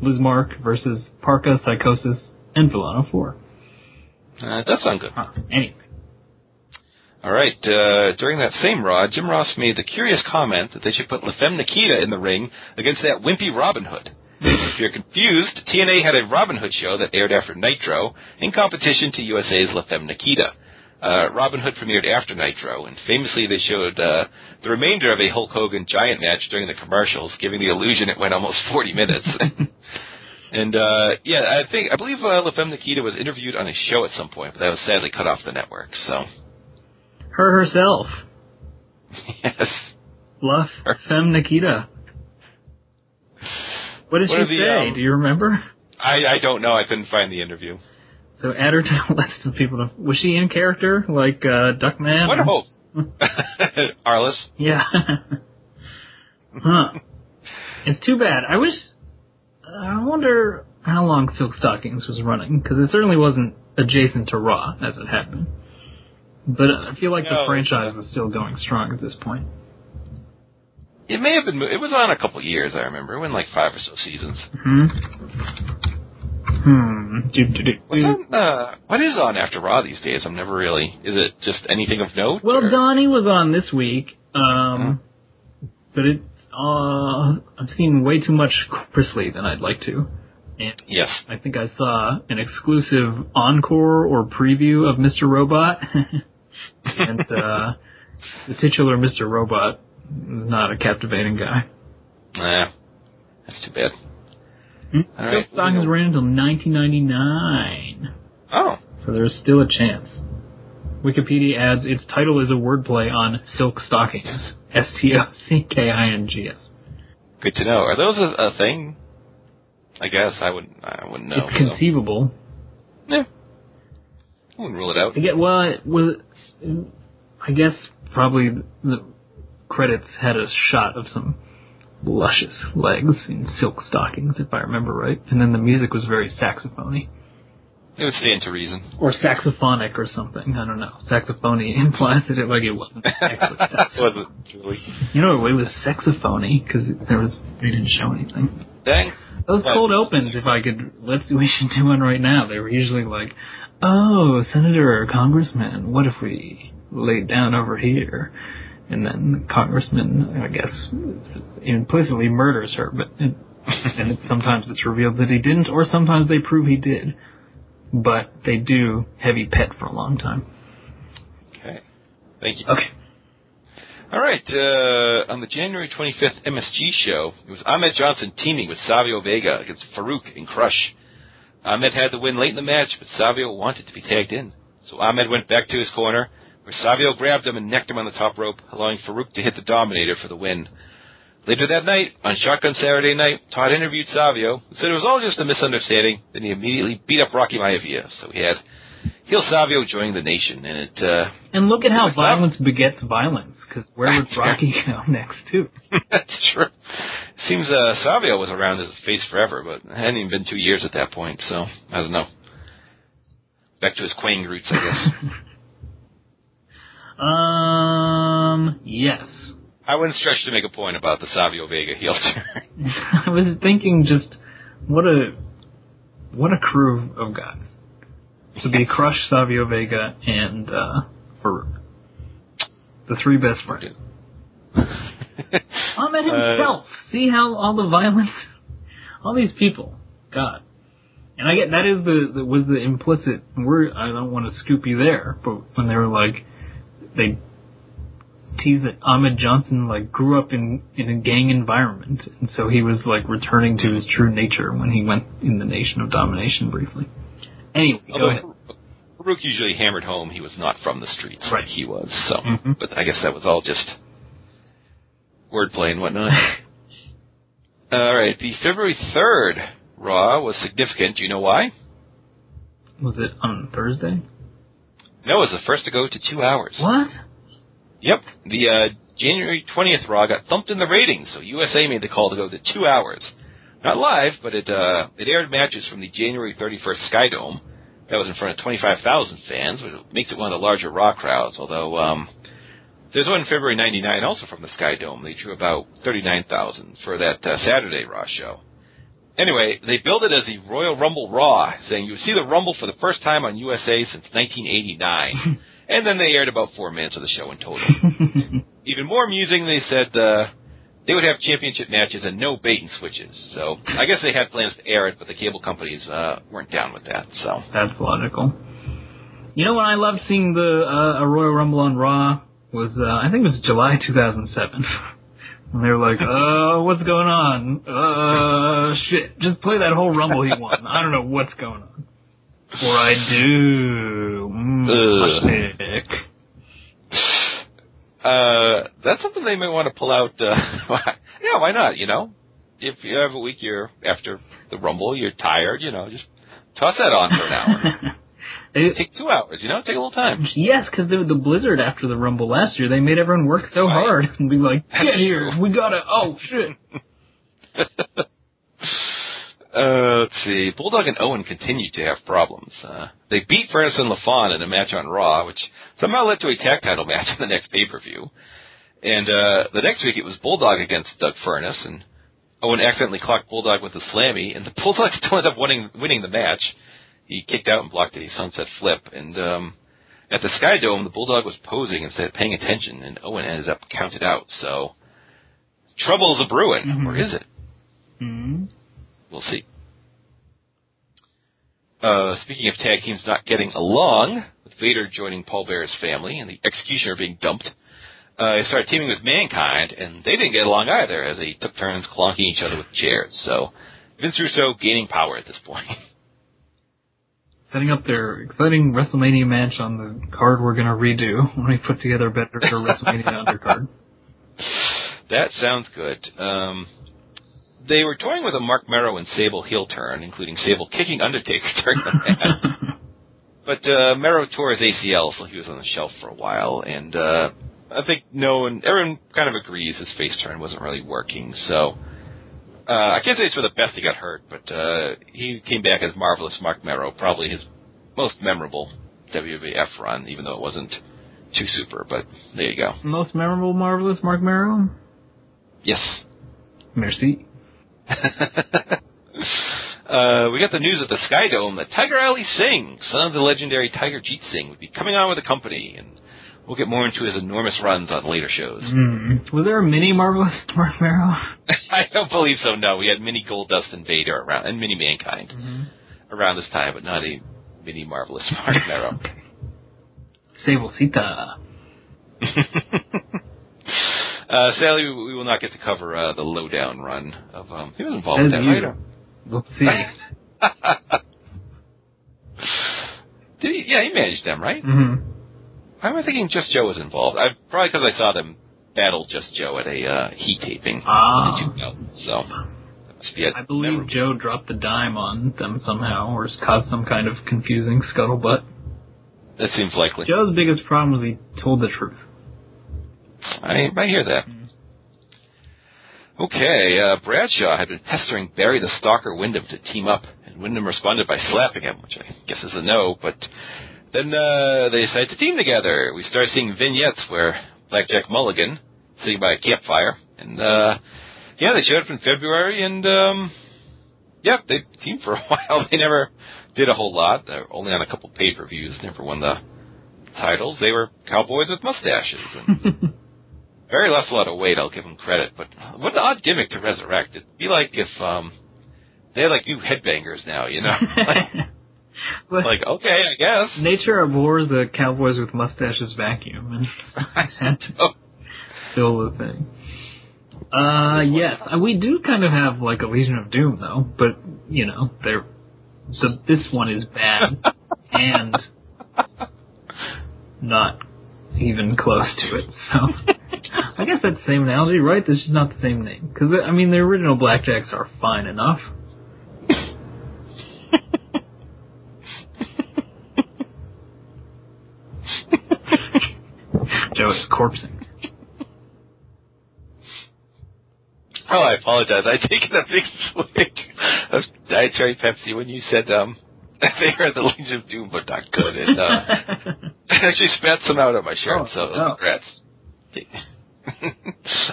Lizmark versus Parca, Psychosis, and Villano 4. Uh, that sounds good. Huh. Anyway. All right. Uh, during that same Raw, Jim Ross made the curious comment that they should put La Femme Nikita in the ring against that wimpy Robin Hood. if you're confused, TNT had a Robin Hood show that aired after Nitro in competition to USA's La Femme Nikita. Uh, Robin Hood premiered after Nitro, and famously they showed uh, the remainder of a Hulk Hogan giant match during the commercials, giving the illusion it went almost 40 minutes. and uh, yeah, I think I believe uh, La Femme Nikita was interviewed on a show at some point, but that was sadly cut off the network. So Her herself. yes. La Femme Nikita. What did What she the, say? um, Do you remember? I, I don't know. I couldn't find the interview. So add her to the list of people. To, was she in character like uh, Duckman? What a hope. Arliss. Yeah. huh. It's too bad. I wish. I wonder how long Silk Stockings was running because it certainly wasn't adjacent to Raw as it had been. But I feel like the franchise was still going strong at this point. It may have been. It was on a couple years. I remember. It went like five or so seasons. Hmm. Hmm. Do, do, do, on, uh, what is on after Raw these days? I'm never really. Is it just anything of note? Well, or- Donnie was on this week, um, but it. Uh, I've seen way too much Chrisley than I'd like to, and Yes. I think I saw an exclusive encore or preview of Mr. Robot, and uh, the titular Mr. Robot is not a captivating guy. Nah. That's too bad. Hmm? All right. Silk Stockings ran until 1999, Oh. so there's still a chance. Wikipedia adds its title is a wordplay on silk stockings. S T O C K I N G S. Good to know. Are those a, a thing? I guess I wouldn't. I wouldn't know. It's conceivable. so. Yeah. I wouldn't rule it out. Get well. It was I guess probably the credits had a shot of some luscious legs in silk stockings, if I remember right, and then the music was very saxophony It would stand to reason. or saxophonic or something. I don't know. Saxophony implies that it like it wasn't actually saxophony. was it truly? You know, it was saxophony because there was they didn't show anything. Dang. Those Well- cold opens, if I could, let's we should do one right now. They were usually like, "Oh, senator or congressman, what if we laid down over here?" And then the congressman, I guess, implicitly murders her, but it, and it, sometimes it's revealed that he didn't, or sometimes they prove he did. But they do heavy pet for a long time. Okay. Thank you. Okay. All right. Uh, on the January 25th MSG show, it was Ahmed Johnson teaming with Savio Vega against Farouk and Crush. Ahmed had the win late in the match, but Savio wanted to be tagged in. So Ahmed went back to his corner, where Savio grabbed him and necked him on the top rope, allowing Farouk to hit the Dominator for the win. Later that night, on Shotgun Saturday Night, Todd interviewed Savio, who said it was all just a misunderstanding. Then he immediately beat up Rocky Maivia. So we had heel Savio joining the nation, and it. Uh, and look at how violence tough. begets violence. Because where would Rocky go next, too? That's true. Seems uh, Savio was around his face forever, but it hadn't even been two years at that point. So I don't know. Back to his Kwang roots, I guess. um. Yes. I wouldn't stretch to make a point about the Savio Vega heel turn. I was thinking just what a what a crew of guys to be Crush, Savio Vega, and uh, Farouk, the three best friends. Ahmed himself. See how all the violence, all these people. God. And I get that is the, the was the implicit word. I don't want to scoop you there, but when they were like, they tease that Ahmed Johnson like grew up in in a gang environment, and so he was like returning to his true nature when he went in the Nation of Domination briefly. Anyway, Although, go ahead. Farouk usually hammered home he was not from the streets right. like he was. So, mm-hmm. but I guess that was all just wordplay and whatnot. all right, the February third Raw was significant. Do you know why? Was it on Thursday? No, it was the first to go to two hours. What? Yep. The uh, January 20th Raw got thumped in the ratings, so USA made the call to go to two hours. Not live, but it uh, it aired matches from the January 31st Sky Dome. That was in front of 25,000 fans, which makes it one of the larger Raw crowds. Although um, there's one in February '99 also from the Sky Dome. They drew about 39,000 for that uh, Saturday Raw show. Anyway, they billed it as the Royal Rumble Raw, saying you see the Rumble for the first time on USA since 1989. and then they aired about four minutes of the show in total. Even more amusing, they said uh, they would have championship matches and no bait and switches. So I guess they had plans to air it, but the cable companies uh, weren't down with that. So that's logical. You know when I loved seeing the uh, a Royal Rumble on Raw was uh, I think it was July 2007. And they were like, uh, what's going on? Uh, shit. Just play that whole Rumble he won. I don't know what's going on. Or I do. Mm, uh, that's something they may want to pull out. Uh, yeah, why not? You know, if you have a week you're after the Rumble, you're tired. You know, just toss that on for an hour. It, take two hours, you know, take a little time. Yes, because the, the blizzard after the Rumble last year, they made everyone work so right. hard and be like, "Get here, we gotta." Oh shit. uh, let's see. Bulldog and Owen continued to have problems. Uh, they beat Furnas and LaFon in a match on Raw, which somehow led to a tag title match in the next pay per view. And uh, the next week it was Bulldog against Doug Furnas, and Owen accidentally clocked Bulldog with a slammy, and the Bulldog still ended up winning winning the match he kicked out and blocked a sunset flip. And um, at the Sky Dome, the Bulldog was posing instead of paying attention, and Owen ended up counted out. So trouble is a brewing, mm-hmm. or is it? Mm-hmm. We'll see. Uh, speaking of tag teams not getting along, with Vader joining Paul Bearer's family and the Executioner being dumped, uh, they started teaming with Mankind, and they didn't get along either as they took turns clonking each other with chairs. So Vince Russo gaining power at this point. setting up their exciting WrestleMania match on the card we're going to redo when we put together a better WrestleMania undercard. That sounds good. Um, they were toying with a Marc Mero and Sable heel turn, including Sable kicking Undertaker during the match. but uh, Mero tore his ACL, so he was on the shelf for a while, and uh, I think no one, everyone kind of agrees his face turn wasn't really working. So uh, I can't say it's for the best he got hurt, but uh, he came back as marvelous Marc Mero, probably his most memorable WWF run, even though it wasn't too super. But there you go. Most memorable, marvelous Marc Mero. Yes. Merci. uh, we got the news at the Sky Dome that Tiger Ali Singh, son of the legendary Tiger Jeet Singh, would be coming on with the company, and We'll get more into his enormous runs on later shows. Mm. Was there a mini Marvelous Marc Mero? I don't believe so. No, we had mini Goldust and Vader around, and mini Mankind mm-hmm. around this time, but not a mini Marvelous Marc Mero. Sablecita. uh, sadly, we will not get to cover uh, the lowdown run of. Um, he was involved with that either. We'll see. Did he? Yeah, he managed them, right? Mm-hmm. Why am I thinking just Joe was involved? I, probably because I saw them battled just Joe at a uh, heat taping. Ah. Did you know? So. I believe Joe dropped the dime on them somehow, or caused some kind of confusing scuttlebutt. That seems likely. Joe's biggest problem was he told the truth. I I hear that. Mm. Okay, uh, Bradshaw had been pestering Barry the Stalker Windham to team up, and Windham responded by slapping him, which I guess is a no, but then uh, they decided to team together. We started seeing vignettes where Blackjack Mulligan, sitting by a campfire, and uh, yeah, they showed up in February, and um, yeah, they teamed for a while. They never did a whole lot. They're only on a couple pay per views. Never won the titles. They were cowboys with mustaches. And Barry lost a lot of weight. I'll give him credit, but what an odd gimmick to resurrect. It'd be like if um, they had like new headbangers now. You know. like, like okay, I guess. Nature abhors the cowboys with mustaches vacuum, and I had to oh. fill the thing. Uh, yes, uh, we do kind of have like a Legion of Doom though, but you know, they're so this one is bad and not even close to it. So I guess that's the same analogy, right? This is not the same name because I mean the original Blackjacks are fine enough. Joe is corpsing. Oh, I apologize. I taken a big swig of dietary Pepsi when you said um they are the Legion of Doom, but not good. And uh, I actually spat some out on my shirt, oh, so oh. regrets.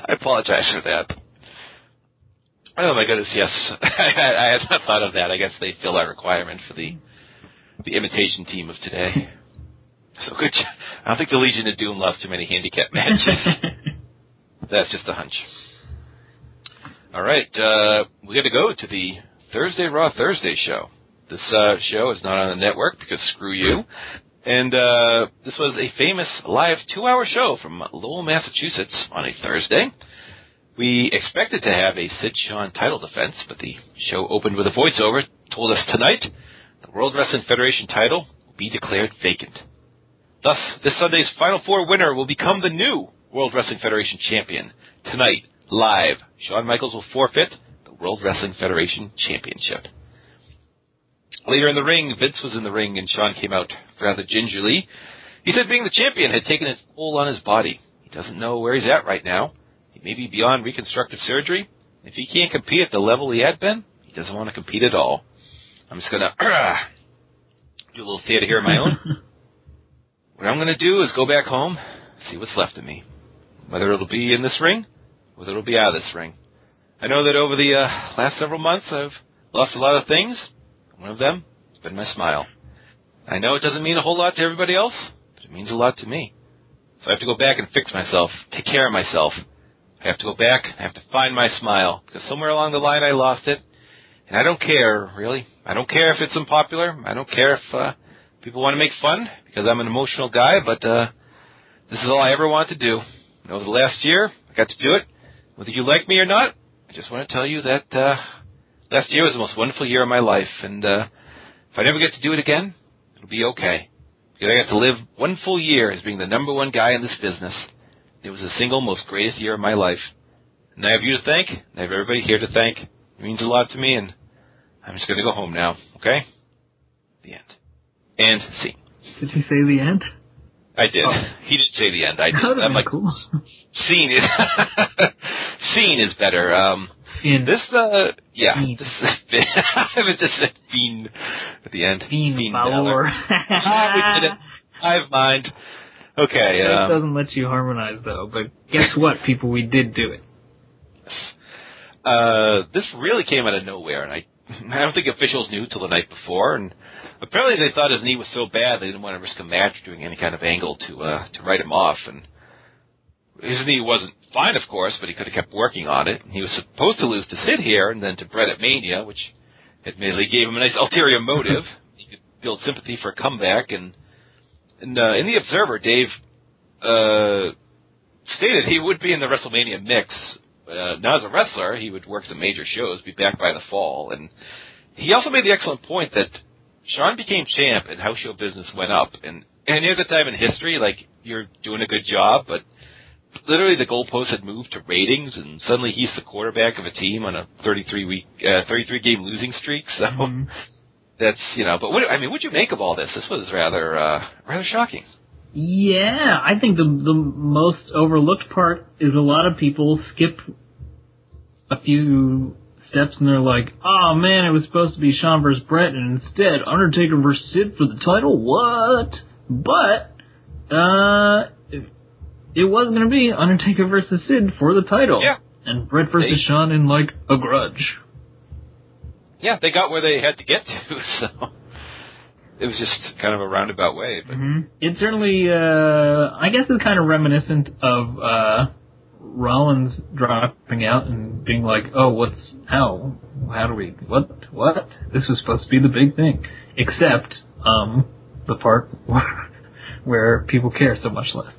I apologize for that. Oh my goodness, yes. I, I, had not thought of that. I guess they fill our requirement for the the imitation team of today. So good. I don't think the Legion of Doom lost too many handicap matches. That's just a hunch. All right, uh, we got to go to the Thursday Raw Thursday show. This uh, show is not on the network because screw you. And uh, this was a famous live two-hour show from Lowell, Massachusetts, on a Thursday. We expected to have a Sid Shawn title defense, but the show opened with a voiceover told us tonight the World Wrestling Federation title will be declared vacant. Thus, this Sunday's Final Four winner will become the new World Wrestling Federation champion tonight live. Shawn Michaels will forfeit the World Wrestling Federation Championship. Later in the ring, Vince was in the ring and Shawn came out rather gingerly. He said being the champion had taken its toll on his body. He doesn't know where he's at right now. He may be beyond reconstructive surgery. If he can't compete at the level he had been, he doesn't want to compete at all. I'm just gonna do a little theater here of my own. what I'm gonna do is go back home, see what's left of me. Whether it'll be in this ring whether it'll be out of this ring. I know that over the uh, last several months I've lost a lot of things. One of them has been my smile. I know it doesn't mean a whole lot to everybody else, but it means a lot to me. So I have to go back and fix myself, take care of myself. I have to go back, I have to find my smile, because somewhere along the line I lost it. And I don't care, really. I don't care if it's unpopular. I don't care if uh, people want to make fun, because I'm an emotional guy, but uh, this is all I ever wanted to do. over the last year, I got to do it. Whether you like me or not, I just want to tell you that uh, last year was the most wonderful year of my life, and uh, if I never get to do it again, it'll be okay. Because I got to live one full year as being the number one guy in this business. It was the single most greatest year of my life. And I have you to thank, and I have everybody here to thank. It means a lot to me, and I'm just going to go home now, okay? End. And see. Did you say the end? I did. Oh. He didn't say the end. I did. I'm like, cool. Scene is scene is better. Um, Fiend. This, uh, yeah, Fiend. this is, I just said fiend at the end. Fiend, fiend Balor. ah, we did it. Hive mind. Okay. It um, doesn't let you harmonize though. But guess what, people? We did do it. Uh, this really came out of nowhere, and I, I don't think officials knew till the night before, and apparently they thought his knee was so bad they didn't want to risk a match doing any kind of angle to uh to write him off, and his knee wasn't fine, of course, but he could have kept working on it. He was supposed to lose to Sid here and then to Bret at Mania, which admittedly gave him a nice ulterior motive. he could build sympathy for a comeback. And, and uh, in the Observer, Dave uh, stated he would be in the WrestleMania mix. Uh, now as a wrestler, he would work some major shows, be back by the fall, and he also made the excellent point that Shawn became champ and house show business went up. And and near the time in history, like you're doing a good job, but literally the goalpost had moved to ratings, and suddenly he's the quarterback of a team on a 33 week, uh, 33 game losing streak. So mm-hmm. that's you know. But what I mean, what'd you make of all this? This was rather uh, rather shocking. Yeah, I think the the most overlooked part is a lot of people skip a few steps and they're like, "Oh man, it was supposed to be Shawn versus Bret, and instead Undertaker versus Sid for the title." What? But uh, it was going to be Undertaker versus Sid for the title. Yeah. And Bret versus they, Shawn in like a grudge. Yeah, they got where they had to get to, so it was just kind of a roundabout way. But mm-hmm. it certainly, uh, I guess, it's kind of reminiscent of uh, Rollins dropping out and being like, "Oh, what's how? How do we? What? What? This was supposed to be the big thing." Except um, the part where, where people care so much less.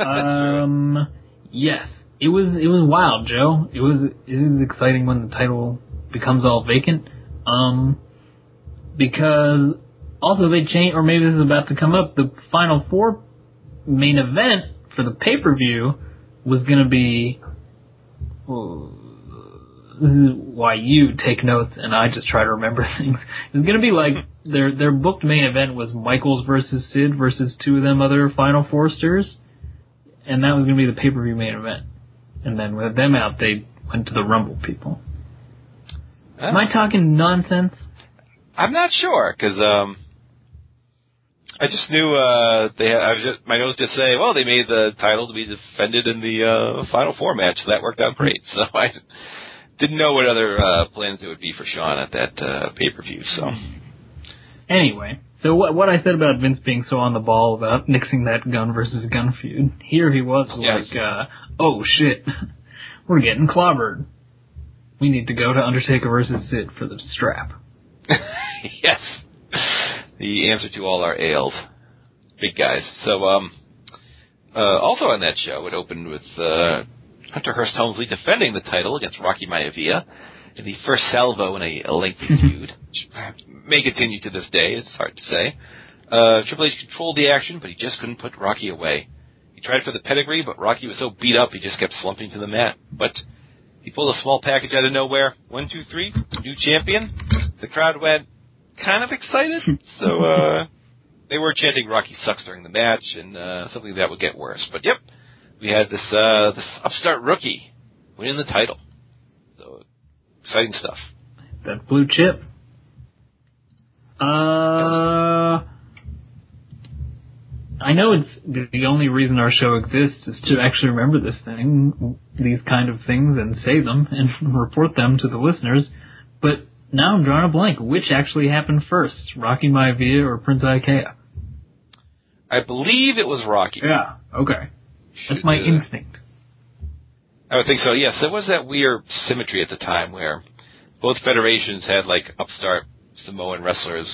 um, yes, it was it was wild, Joe. It was it is exciting when the title becomes all vacant. Um, because also they change, or maybe this is about to come up. The final four main event for the pay per view was going to be. Well, this is why you take notes and I just try to remember things. It's going to be like their their booked main event was Michaels versus Sid versus two of them other Final Foursters and that was going to be the pay per view main event. And then with them out, they went to the Rumble people. Oh. Am I talking nonsense? I'm not sure because um, I just knew uh, they. Had, I was just my notes just say, well, they made the title to be defended in the uh, final four match, so that worked out great. So I didn't know what other uh, plans there would be for Shawn at that uh, pay per view. So anyway, so what what I said about Vince being so on the ball about nixing that gun versus gun feud, here he was yes. like, uh, oh shit, we're getting clobbered. We need to go to Undertaker versus Sid for the strap. yes, the answer to all our ails, big guys. So, um, uh, also on that show, it opened with uh, Hunter Hearst Helmsley defending the title against Rocky Maivia in the first salvo in a, a lengthy feud which may continue to this day. It's hard to say. Uh, Triple H controlled the action, but he just couldn't put Rocky away. He tried for the pedigree, but Rocky was so beat up he just kept slumping to the mat. But he pulled a small package out of nowhere. One, two, three, new champion. The crowd went kind of excited, so uh, they were chanting "Rocky sucks" during the match, and uh, something that would get worse. But yep, we had this uh, this upstart rookie winning the title. So exciting stuff. That blue chip. Uh, I know it's the only reason our show exists is to actually remember this thing, these kind of things, and say them and report them to the listeners. But now I'm drawing a blank. Which actually happened first, Rocky Maivia or Prince Iaukea? I believe it was Rocky. Yeah. Okay. That's my uh, instinct. I would think so. Yes, there was that weird symmetry at the time where both federations had like upstart Samoan wrestlers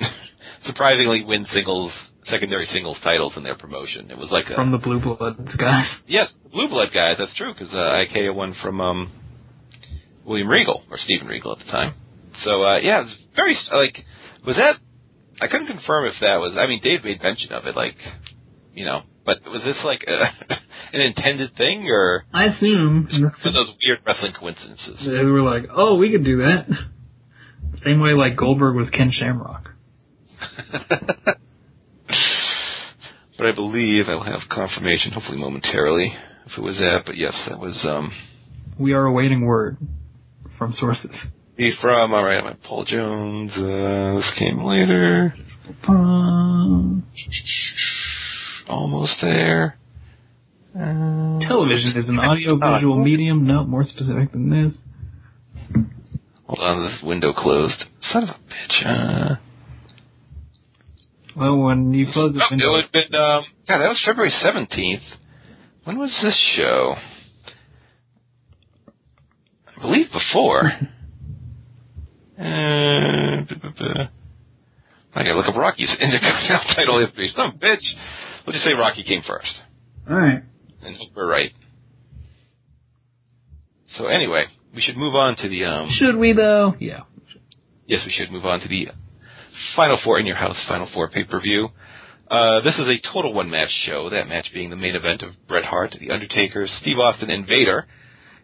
surprisingly win singles, secondary singles titles in their promotion. It was like a, from the Blue Bloods guys. Yes, Blue Blood guys. That's true because uh, Iaukea won from um, William Regal or Steven Regal at the time. So uh, yeah, it was very like was that. I couldn't confirm if that was. I mean, Dave made mention of it, like you know, but was this like a, an intended thing or? I assume one of those weird wrestling coincidences. They were like, "Oh, we could do that." Same way like Goldberg was Ken Shamrock. but I believe I'll have confirmation, hopefully momentarily, if it was that. But yes, that was. um We are awaiting word from sources. Be from all right. My Paul Jones. Uh, this came later. Almost there. Uh, Television is an audio-visual medium. No, more specific than this. Hold on, this window closed. Son of a bitch. Uh, well, when you close the oh, window. It would been, um, yeah, that was February 17th. When was this show? I believe before. uh, I gotta look up Rocky's Intercontinental title history. Some bitch. We'll just say Rocky came first. Alright. And hope we're right. So anyway, we should move on to the. Um, should we though? Yeah. Yes, we should move on to the Final Four in your house. Final Four pay per view. Uh, this is a total one match show, that match being the main event of Bret Hart, The Undertaker, Steve Austin, and Vader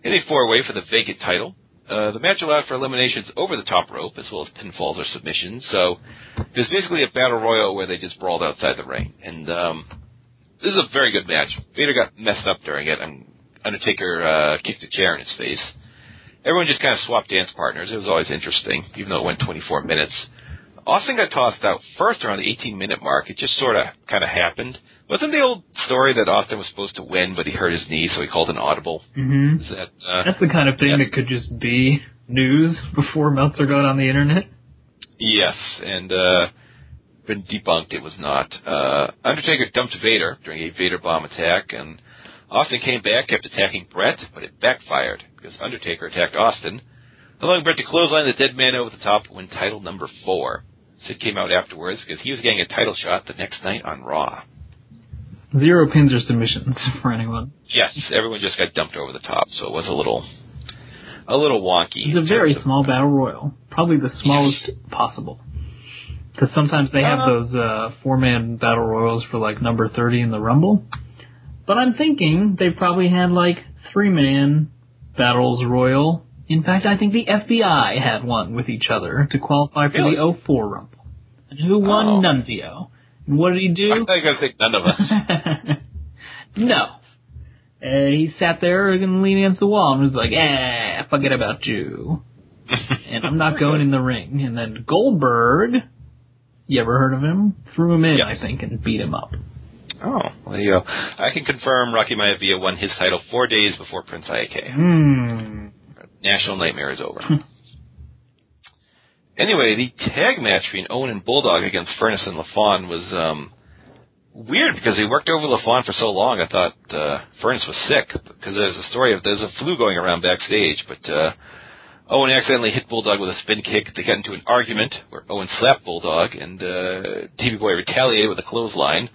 in a four way for the vacant title. Uh, the match allowed for eliminations over the top rope as well as pinfalls or submissions, so was basically a battle royal where they just brawled outside the ring. And um, this is a very good match. Vader got messed up during it, and Undertaker uh, kicked a chair in his face. Everyone just kind of swapped dance partners. It was always interesting, even though it went 24 minutes. Austin got tossed out first around the 18 minute mark. It just sort of kind of happened. Wasn't the old story that Austin was supposed to win, but he hurt his knee, so he called an audible? Mm-hmm. Is that, uh, That's the kind of thing yeah. that could just be news before Meltzer got on the internet. Yes, and uh, been debunked. It was not. Uh, Undertaker dumped Vader during a Vader bomb attack, and Austin came back, kept attacking Bret, but it backfired because Undertaker attacked Austin, allowing Bret to clothesline the dead man over the top to win title number four. Sid came out afterwards because he was getting a title shot the next night on Raw. Zero pins or submissions for anyone. Yes, everyone just got dumped over the top, so it was a little, a little wonky. It's a very of- small battle royal, probably the smallest possible. Because sometimes they have Uh. those uh, four-man battle royals for like number thirty in the Rumble. But I'm thinking they probably had like three-man battles royal. In fact, I think the FBI had one with each other to qualify for Really? the 04 Rumble. And who won? Oh. Nunzio. And what did he do? I thought you were gonna say none of us. no. Uh, he sat there and leaned against the wall and was like, eh, forget about you. And I'm not going in the ring. And then Goldberg, you ever heard of him? Threw him in. I think, and beat him up. Oh, well, there you go. I can confirm Rocky Maivia won his title four days before Prince IK. Hmm. National Nightmare is over. Anyway, the tag match between Owen and Bulldog against Furnas and LaFon was um, weird because they worked over LaFon for so long. I thought uh, Furnas was sick because there's a story of there's a flu going around backstage, but uh, Owen accidentally hit Bulldog with a spin kick. They got into an argument where Owen slapped Bulldog, and uh, Davey Boy retaliated with a clothesline.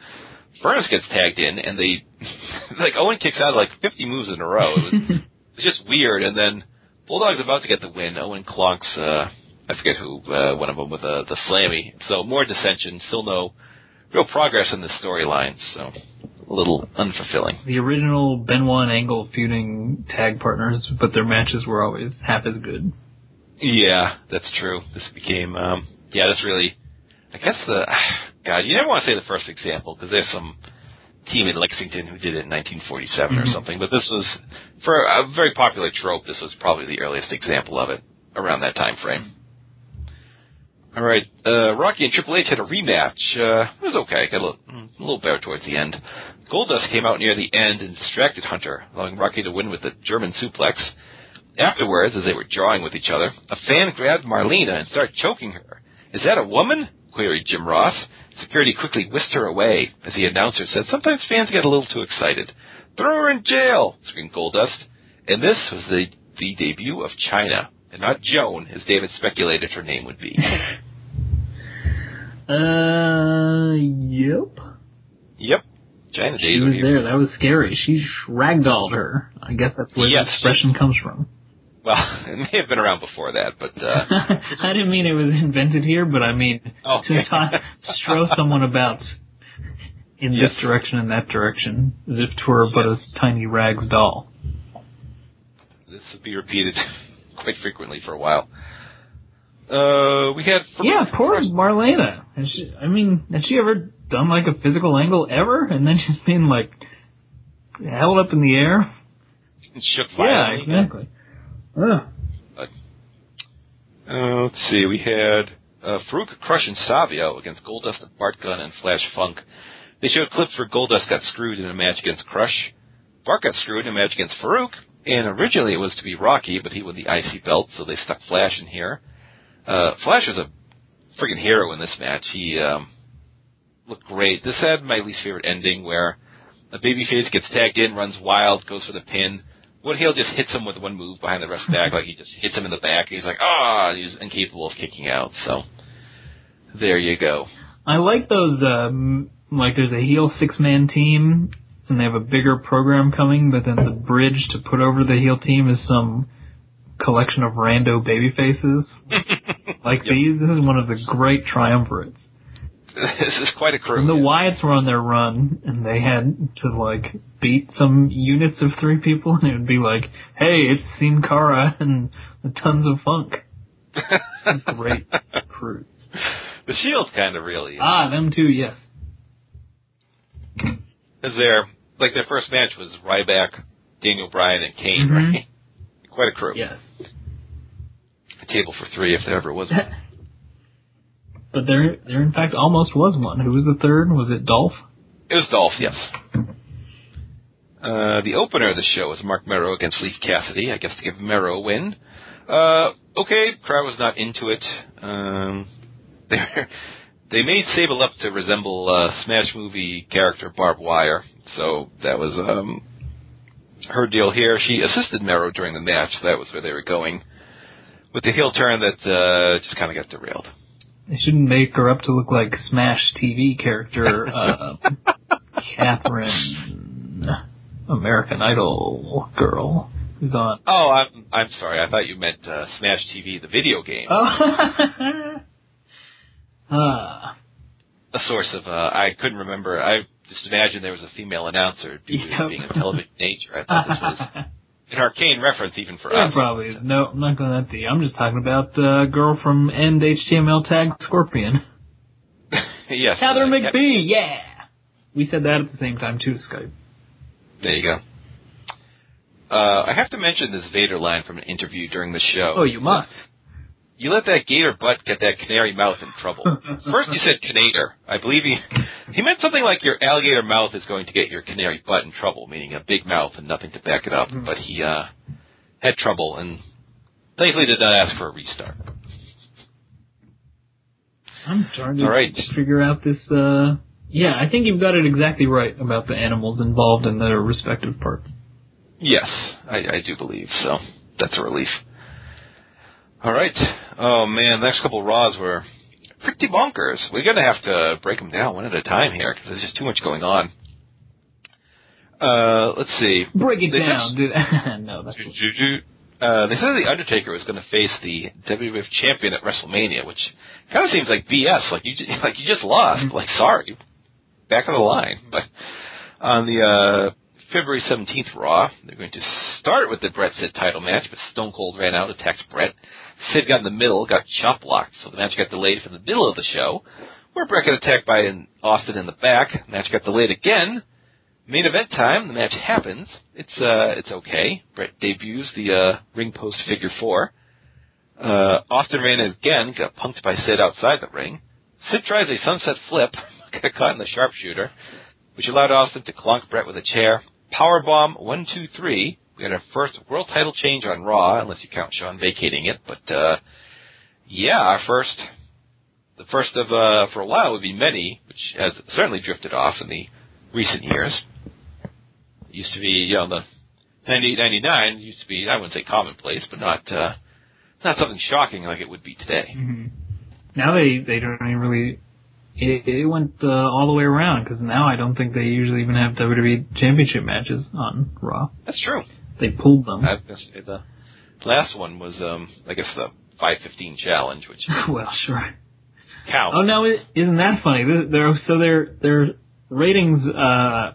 Furnas gets tagged in, and they like Owen kicks out like 50 moves in a row. It was, it was just weird, and then Bulldog's about to get the win. Owen clonks, uh, I forget who, uh, one of them with uh, the slammy. So more dissension, still no real progress in the storyline. So a little unfulfilling. the original Benoit and Angle feuding tag partners, but their matches were always half as good. Yeah, that's true. This became, um, yeah, that's really, I guess the, God, you never want to say the first example because there's some team in Lexington who did it in 1947 or Mhm. something, but this was, for a very popular trope, this was probably the earliest example of it around that time frame. All right, uh, Rocky and Triple H had a rematch. Uh, it was okay. Got a little, a little better towards the end. Goldust came out near the end and distracted Hunter, allowing Rocky to win with the German suplex. Afterwards, as they were jawing with each other, a fan grabbed Marlena and started choking her. Is that a woman? queried Jim Ross. Security quickly whisked her away as the announcer said, Sometimes fans get a little too excited. Throw her in jail, screamed Goldust. And this was the, the debut of Chyna, and not Joan, as David speculated her name would be. Uh, yep. yep. Chyna She was there. That was scary. She ragdolled her. I guess that's where Yes. the expression comes from. Well, it may have been around before that, but uh, I didn't mean it was invented here, but I mean Oh. to ta- throw someone about in Yes. this direction and that direction, as if it were but a tiny rags doll. this would be repeated quite frequently for a while. Uh, we had Yeah, poor Marlena. Has she, I mean, has she ever done like a physical angle ever, and then she's been like held up in the air? shook Yeah, exactly. Ugh. Uh, let's see. We had uh, Farouk crushing Savio against Goldust and Bart Gunn and Flash Funk. They showed clips where Goldust got screwed in a match against Crush. Bart got screwed in a match against Farouk. And originally it was to be Rocky, but he won the IC belt, so they stuck Flash in here. Uh, Flash was a friggin' hero in this match. He um, looked great. This had my least favorite ending where a babyface gets tagged in, runs wild, goes for the pin. Wood Hill just hits him with one move behind the rest back, like he just hits him in the back. And he's like, ah, he's incapable of kicking out. So there you go. I like those. Um, like, there's a heel six man team, and they have a bigger program coming, but then the bridge to put over the heel team is some collection of rando baby faces. Like Yep. these, this is one of the great triumvirates. this is quite a crew. And the Wyatts were on their run, and they had to like beat some units of three people, and it would be like, "Hey, it's Sin Cara and the Tons of Funk." Great crew. The Shield's kind of really. Ah, them too. Yes. Is there like their first match was Ryback, Daniel Bryan, and Kane, Mhm. right? Quite a crew. Yes. A table for three, if there ever was one. but there, there in fact almost was one. Who was the third? Was it Dolph? It was Dolph, yes. Uh, the opener of the show was Marc Mero against Leif Cassidy. I guess to give Mero a win. Uh, okay, crowd was not into it. Um, they they made Sable up to resemble uh, Smash movie character Barb Wire, so that was um, her deal here. She assisted Mero during the match, so that was where they were going. With the heel turn that uh, just kind of got derailed. They shouldn't make her up to look like Smash TV character uh, Katharine, American Idol girl, who's on. Oh, I'm I'm sorry. I thought you meant uh, Smash TV, the video game. Oh. ah. a source of uh, I couldn't remember. I just imagined there was a female announcer due to Yep. being of television nature. I thought this was an arcane reference even for Yeah, us. probably. is. No, I'm not going that deep. I'm just talking about the girl from End HTML Tag Scorpion. yes, Katharine uh, McPhee, yeah! We said that at the same time too, Skype. There you go. Uh, I have to mention this Vader line from an interview during the show. Oh, you must. You let that gator butt get that canary mouth in trouble. First you said canator. I believe he he meant something like your alligator mouth is going to get your canary butt in trouble, meaning a big mouth and nothing to back it up. Mhm. But he uh had trouble and thankfully did not ask for a restart. I'm trying to All right. figure out this, uh, yeah, I think you've got it exactly right about the animals involved in their respective parts. Yes, I, I do believe so. That's a relief. All right. Oh man, the next couple of Raws were pretty bonkers. We're gonna have to break them down one at a time here because there's just too much going on. Uh, let's see. Break it They down. Dude. no, that's Uh, they said the Undertaker was going to face the WWF champion at WrestleMania, which kind of seems like BS. Like you, ju- like you just lost. Like sorry, back on the line. But on the uh, February seventeenth Raw, they're going to start with the Bret Sid title match, but Stone Cold ran out, attacked Bret. Sid got in the middle, got chop blocked, so the match got delayed for the middle of the show. Where Bret got attacked by an Austin in the back. Match got delayed again. Main event time, the match happens. It's uh it's okay. Bret debuts the uh ring post figure four. Uh Austin ran again, got punked by Sid outside the ring. Sid tries a sunset flip, got caught in the sharpshooter, which allowed Austin to clunk Brett with a chair. Powerbomb one two three. We had our first world title change on Raw, unless you count Shawn vacating it, but uh yeah, our first the first of uh for a while would be many, which has certainly drifted off in the recent years. It used to be, you know, the 98, 99 used to be, I wouldn't say commonplace, but not, uh, not something shocking like it would be today. hmm Now they they don't even really. It, it went uh, all the way around because now I don't think they usually even have WWE Championship matches on Raw. That's true. They pulled them. I was gonna say the last one was, um, I guess the 515 challenge, which well, sure. counts. Oh no, is isn't that funny? Their so their their ratings uh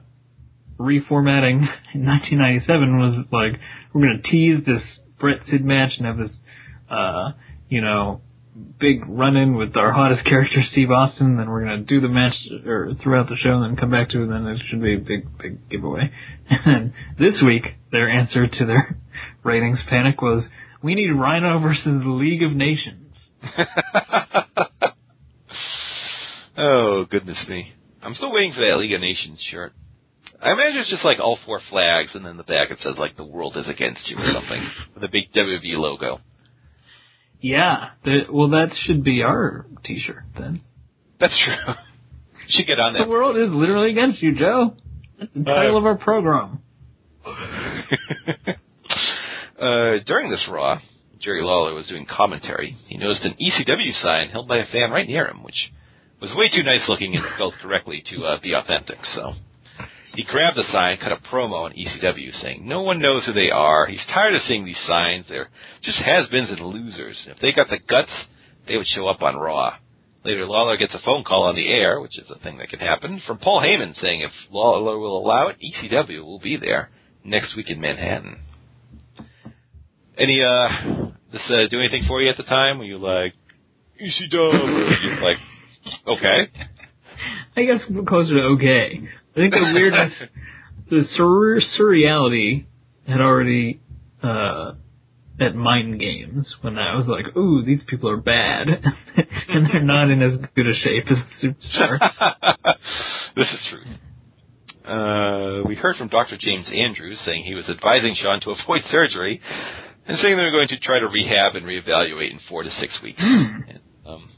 reformatting in 1997 was like we're gonna tease this Bret Sid match and have this uh you know big run in with our hottest character Steve Austin. Then we're gonna do the match or throughout the show and then come back to it. And then it should be a big big giveaway. And this week their answer to their ratings panic was we need Rhino versus the League of Nations. oh, goodness me. I'm still waiting for that League of Nations shirt. I imagine it's just like all four flags, and then the back it says like the world is against you or something with a big WWE logo. Yeah, the, well, that should be our T-shirt then. That's true. Should get on that. The world is literally against you, Joe. That's the title of our program. uh, during this Raw, Jerry Lawler was doing commentary. He noticed an ECW sign held by a fan right near him, which was way too nice looking and spelled correctly to uh, be authentic. So he grabbed the sign, cut a promo on ECW, saying, "No one knows who they are. He's tired of seeing these signs. They're just has-beens and losers. If they got the guts, they would show up on Raw." Later, Lawler gets a phone call on the air, which is a thing that can happen, from Paul Heyman saying if Lawler will allow it, ECW will be there next week in Manhattan. Any, uh, this, uh, do anything for you at the time? Were you like, ECW? like, okay. I guess closer to okay. I think the weirdness, the sur- surreality had already, uh, at mind games when I was like, ooh, these people are bad. and they're not in as good a shape as superstars. this is true. Uh, we heard from Dr. James Andrews saying he was advising Shawn to avoid surgery and saying they were going to try to rehab and reevaluate in four to six weeks. and, um,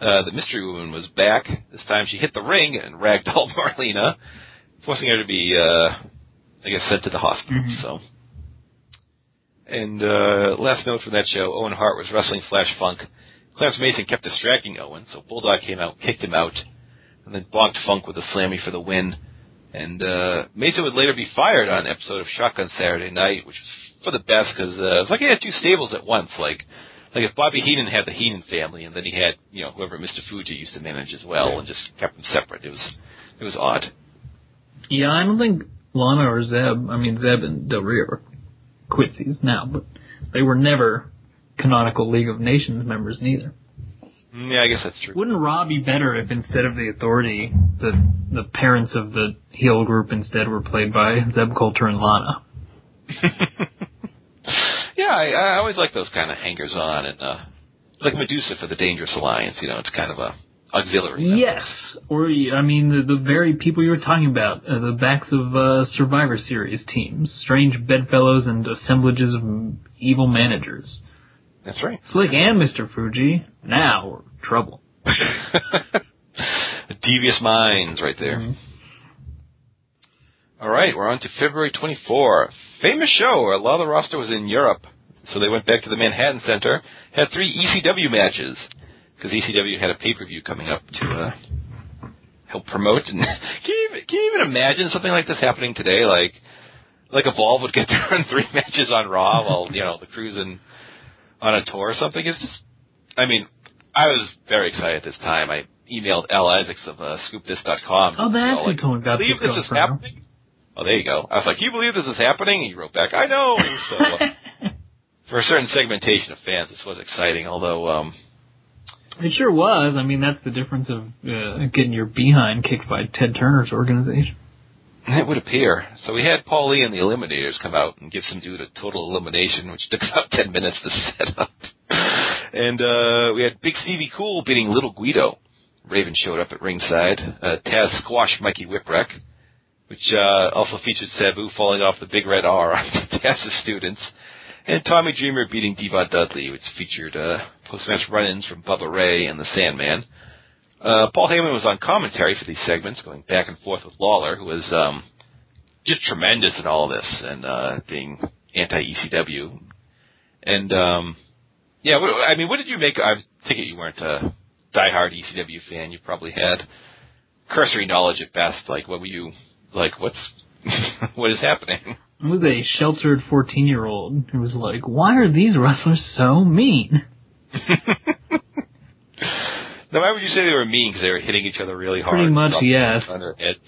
uh, the mystery woman was back. This time she hit the ring and ragdolled Marlena, forcing her to be, uh, I guess, sent to the hospital. Mhm. So. And uh, last note from that show, Owen Hart was wrestling Flash Funk. Clarence Mason kept distracting Owen, so Bulldog came out, kicked him out, and then bonked Funk with a slammy for the win. And uh, Mason would later be fired on an episode of Shotgun Saturday Night, which was for the best because uh, it's like he had two stables at once. Like, like if Bobby Heenan had the Heenan family, and then he had you know whoever Mr. Fuji used to manage as well, and just kept them separate. It was it was odd. Yeah, I don't think Lana or Zeb, I mean Zeb and Del Rio are quitsies now, but they were never canonical League of Nations members neither. Mm, Yeah, I guess that's true. Wouldn't Raw be better if instead of the Authority, the the parents of the heel group instead were played by Zeb Colter and Lana? yeah, I, I always like those kind of hangers on, and uh, like Madusa for the Dangerous Alliance. You know, it's kind of a auxiliary. Yes, or I mean the the very people you were talking about, uh, the backs of uh, Survivor Series teams, strange bedfellows and assemblages of evil managers. That's right. Slick and Mr. Fuji now we're trouble. Devious minds, right there. Mhm. All right, we're on to February 24. Famous show where a lot of the roster was in Europe. So they went back to the Manhattan Center, had three ECW matches, because ECW had a pay-per-view coming up to uh, help promote. And can you, even- can you even imagine something like this happening today? Like, like Evolve would get to run three matches on Raw while, you know, the crew's in, on a tour or something. It's just, I mean, I was very excited at this time. I emailed Al Isaacs of uh, ScoopThis.com. Oh, that's like, who got believe this is happening? Oh, there you go. I was like, "Can you believe this is happening?" And he wrote back, "I know." So, uh, for a certain segmentation of fans, this was exciting. Although, um, It sure was. I mean, that's the difference of uh, getting your behind kicked by Ted Turner's organization. it would appear. So we had Paul Lee and the Eliminators come out and give some dude a total elimination, which took about ten minutes to set up. And uh, we had Big Stevie Cool beating Little Guido. Raven showed up at ringside. Uh, Taz squashed Mikey Whipwreck, which uh, also featured Sabu falling off the big red R on the Taz's students. And Tommy Dreamer beating Devon Dudley, which featured uh, post-match run-ins from Bubba Ray and the Sandman. Uh, Paul Heyman was on commentary for these segments, going back and forth with Lawler, who was um, just tremendous in all of this and uh, being anti-ECW. And um, yeah, what, I mean, what did you make? I take it you weren't a diehard ECW fan. You probably had cursory knowledge at best. Like, what were you like? What's what is happening? Was a sheltered 14 year old who was like, why are these wrestlers so mean? now, why would you say they were mean? Because they were hitting each other really hard. Pretty much, yes.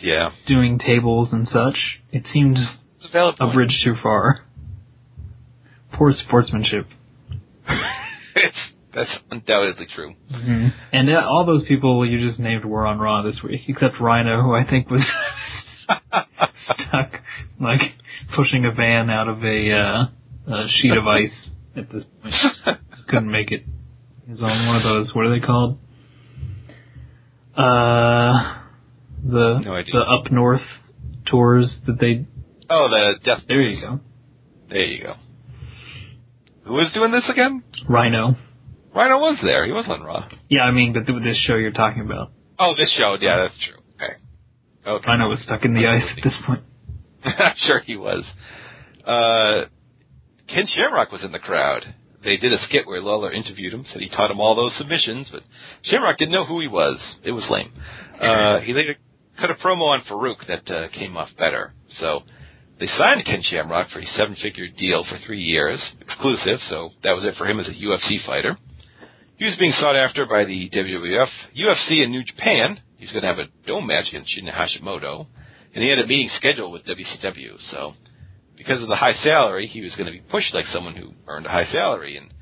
Yeah. Doing tables and such. It seemed a a bridge too far. Poor sportsmanship. it's, that's undoubtedly true. Mm-hmm. And uh, all those people you just named were on Raw this week, except Rhino, who I think was stuck, like, pushing a van out of a, uh, a sheet of ice at this point. Couldn't make it. He was on one of those, what are they called? Uh, the, No the up north tours that they, oh, the death. there you go. There you go. Who was doing this again? Rhino. Rhino was there. He was on Raw. Yeah, I mean, but th- this show you're talking about. Oh, this show. Yeah, that's true. Okay. Okay. Rhino was stuck in the ice at this point. I'm sure he was. Uh, Ken Shamrock was in the crowd. They did a skit where Lawler interviewed him, said he taught him all those submissions, but Shamrock didn't know who he was. It was lame. Uh, he later cut a promo on Faarooq that uh, came off better. So they signed Ken Shamrock for a seven-figure deal for three years, exclusive. So that was it for him as a UFC fighter. He was being sought after by the WWF, UFC, and New Japan. He's going to have a dome match against Shinya Hashimoto, and he had a meeting scheduled with WCW. So, because of the high salary, he was going to be pushed like someone who earned a high salary. And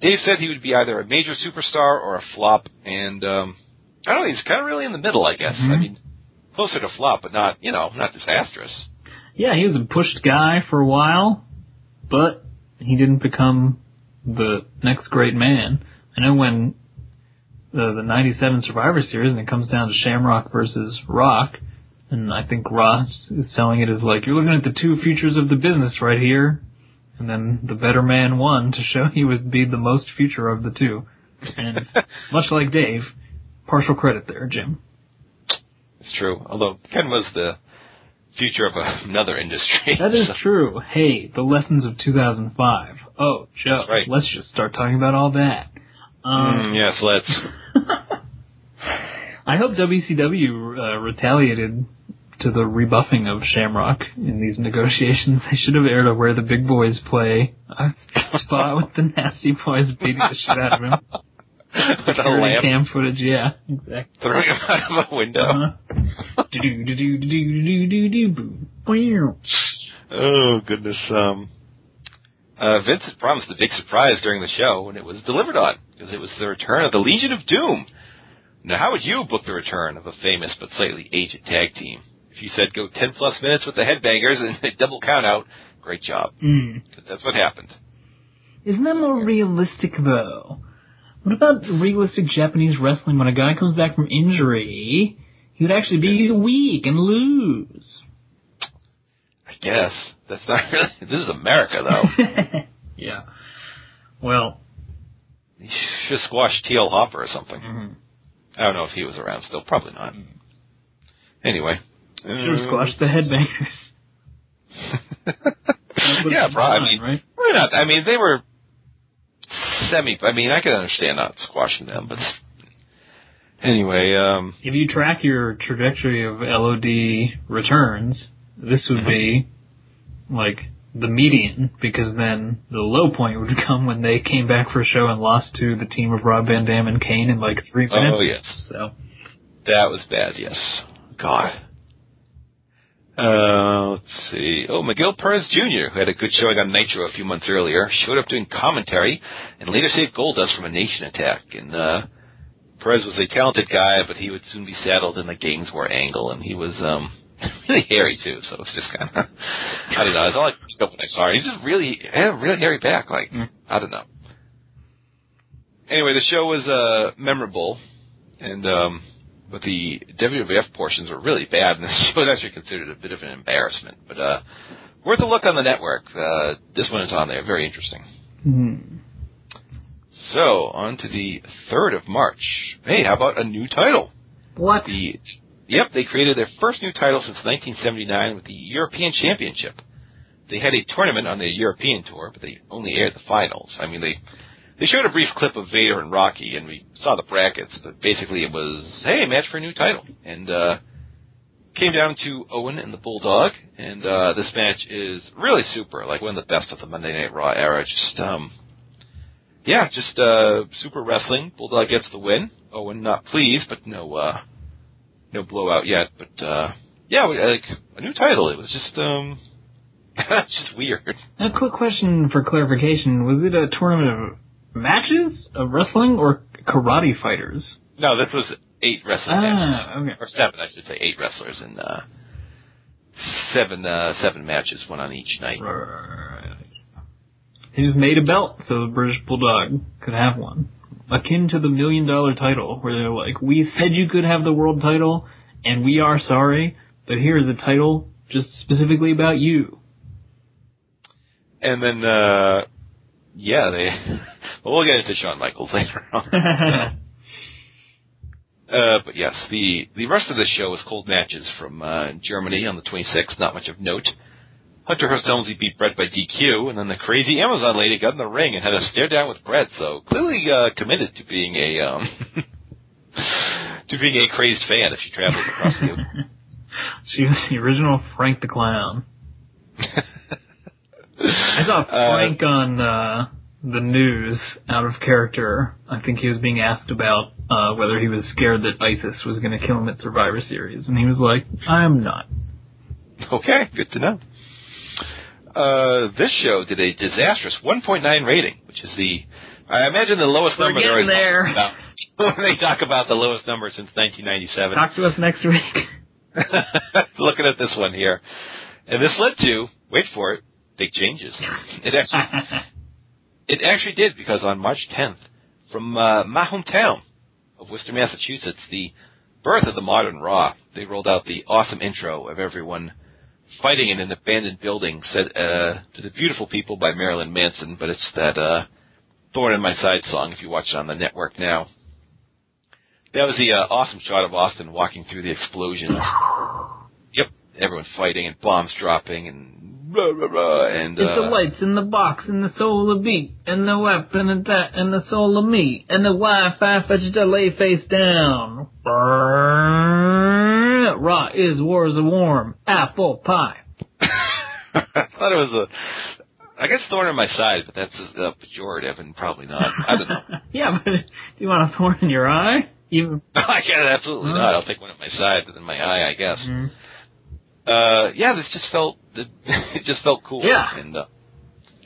Dave said he would be either a major superstar or a flop, and um, I don't know. He's kind of really in the middle, I guess. Mhm. I mean, closer to flop, but not you know not disastrous. Yeah, he was a pushed guy for a while, but he didn't become the next great man. I know when the the '97 Survivor Series and it comes down to Shamrock versus Rock, and I think Ross is selling it as like you're looking at the two futures of the business right here, and then the better man won to show he would be the most future of the two. And much like Dave, partial credit there, Jim. It's true. Although Ken was the future of another industry. That is so- true. Hey, the lessons of 2005. Oh, Joe, right. let's just start talking about all that. Um, Mm, yes, let's. I hope WCW uh, retaliated to the rebuffing of Shamrock in these negotiations. They should have aired a Where the Big Boys Play uh, spot with the Nasty Boys beating the shit out of him. With a lamp cam footage, yeah, exactly. throwing him out of a window. Uh-huh. do do do do do do do do Oh goodness. Um, uh, Vince had promised a big surprise during the show, and it was delivered on because it was the return of the Legion of Doom. Now, how would you book the return of a famous but slightly aged tag team? If you said go ten plus minutes with the Headbangers and a double count out, great job. Mm. that's what happened. Isn't that more realistic though? What about realistic Japanese wrestling when a guy comes back from injury? He would actually be weak and lose. I guess that's not really. This is America, though. yeah. Well, you should squash T.L. Hopper or something. mm I don't know if he was around still. Probably not. Anyway. Should have squashed the headbangers. Yeah, probably. I mean, right? why not? I mean, they were semi. I mean, I can understand not squashing them, but anyway, um, If you track your trajectory of LOD returns, this would be like the median because then the low point would come when they came back for a show and lost to the team of Rob Van Dam and Kane in like three minutes. oh yes, So that was bad. Yes, God. Uh, let's see. Oh, Miguel Perez Jr., who had a good showing on Nitro a few months earlier, showed up doing commentary and later saved Goldust from a nation attack. And uh, Perez was a talented guy, but he would soon be saddled in the Gangs War angle, and he was um really hairy too. So it was just kind of I don't know. It's all I picked up when I saw him. He's just really had a really hairy back. Like Mm. I don't know. Anyway, the show was uh memorable, and um but the WWF portions were really bad, and show was actually considered a bit of an embarrassment. But uh, worth a look on the network. Uh, this one is on there. Very interesting. hmm. So on to the third of March. Hey, how about a new title? what? The yep, they created their first new title since 1979 with the European Championship. They had a tournament on the European tour, but they only aired the finals. I mean, they they showed a brief clip of Vader and Rocky, and we saw the brackets. But basically, it was hey, match for a new title, and uh, came down to Owen and the Bulldog. And uh, this match is really super, like one of the best of the Monday Night Raw era. Just um, yeah, just uh, super wrestling. Bulldog gets the win. Owen not pleased, but no uh, no blowout yet. But uh, yeah, like a new title. It was just um, it's just weird. A quick question for clarification: Was it a tournament of matches of wrestling or karate fighters? No, this was eight wrestling matches. Ah, okay. or seven, I should say, eight wrestlers and uh, seven uh, seven matches, one on each night. Right. He just made a belt so the British Bulldog could have one. Akin to the million dollar title, where they're like, we said you could have the world title, and we are sorry, but here's a title just specifically about you. And then, uh, yeah, they. Well, we'll get into Shawn Michaels later on. Uh, but yes, the the rest of the show was cold matches from uh, Germany on the 26th. Not much of note. Hunter Hearst Helmsley beat Bret by DQ, and then the crazy Amazon lady got in the ring and had a stare down with Bret. So clearly uh, committed to being a um, to being a crazed fan if she traveled across the ocean. she was the original Frank the Clown. I saw Uh, Frank on uh, the news out of character. I think he was being asked about uh, whether he was scared that ISIS was going to kill him at Survivor Series, and he was like, "I am not." Okay, good to know. Uh, this show did a disastrous 1.9 rating, which is the, I imagine the lowest We're number they're there. about when they talk about the lowest number since 1997. Talk to us next week. Looking at this one here, and this led to wait for it, big changes. It actually it actually did because on March 10th, from uh, my hometown of Worcester, Massachusetts, the birth of the modern Raw, they rolled out the awesome intro of everyone fighting in an abandoned building, said uh, to the beautiful people by Marilyn Manson, but it's that uh, thorn in my side song if you watch it on the network now. That was the uh, awesome shot of Austin walking through the explosion. Yep, everyone fighting and bombs dropping and rah, rah, rah, and It's the uh, lights in the box and the soul of beat and the weapon and that and the soul of meat and the Wi-Fi fetch to lay face down. Raw is war is a warm apple pie. I thought it was a. I guess thorn in my side, but that's a, pejorative and probably not. I don't know. yeah, but do you want a thorn in your eye? Even I it, absolutely not. I'll take one at my side, but in my eye, I guess. Mhm. Uh, yeah, this just felt it just felt cool. Yeah. and uh,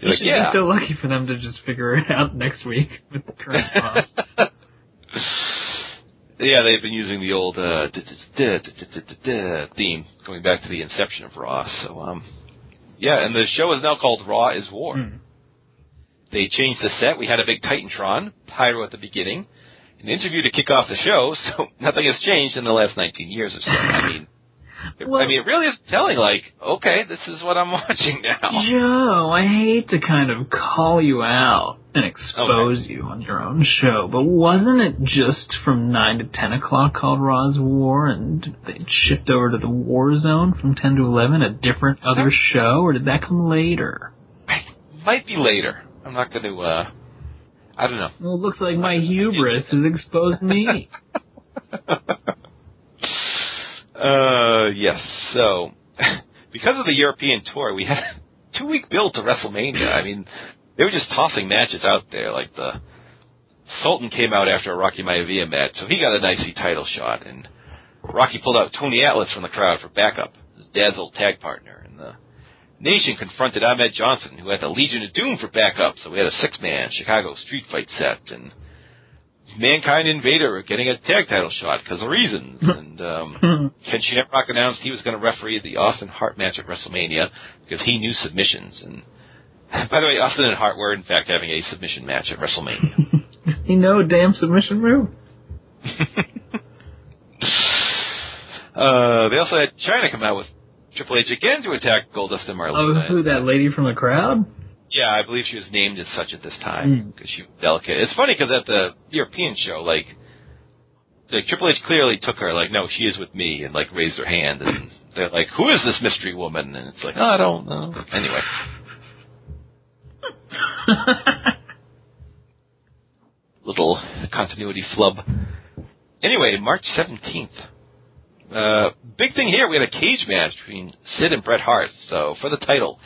you like, should yeah. be so lucky for them to just figure it out next week with the current Raw. yeah, they've been using the old uh, theme going back to the inception of Raw. So, um, yeah, and the show is now called Raw is War. Mm. They changed the set. We had a big Titantron pyro at the beginning, an interview to kick off the show. So nothing has changed in the last 19 years or so. I mean, it, Well- I mean, it really is telling. Like, okay, this is what I'm watching now. Joe, I hate to kind of call you out and expose you on your own show, but wasn't it just from 9 to 10 o'clock called Raw's War and they shift over to the War Zone from 10 to 11, a different other show, or did that come later? Might be later. I'm not going to. uh I don't know. Well, it looks like my hubris has exposed me. uh, yes. So, because of the European tour, we had two week build to WrestleMania. I mean, they were just tossing matches out there. Like the Sultan came out after a Rocky Maivia match, so he got a nicey title shot, and Rocky pulled out Tony Atlas from the crowd for backup, his dad's old tag partner, and the Nation confronted Ahmed Johnson, who had the Legion of Doom for backup, so we had a six-man Chicago street fight set, and Mankind Invader Vader getting a tag title shot because of reasons. And um, Ken Shamrock announced he was going to referee the Austin Hart match at WrestleMania because he knew submissions. And by the way, Austin and Hart were in fact having a submission match at WrestleMania. he know, damn submission move. uh, they also had Chyna come out with Triple H again to attack Goldust and Oh, Marlena. who, that lady from the crowd? Yeah, I believe she was named as such at this time Mm. because she was delicate. It's funny because at the European show, like, like Triple H clearly took her, like, no, she is with me, and like raised her hand, and they're like, who is this mystery woman? And it's like, oh, I don't know. Anyway, little continuity flub. Anyway, March seventeenth. Uh, big thing here, we had a cage match between Sid and Bret Hart, so for the title.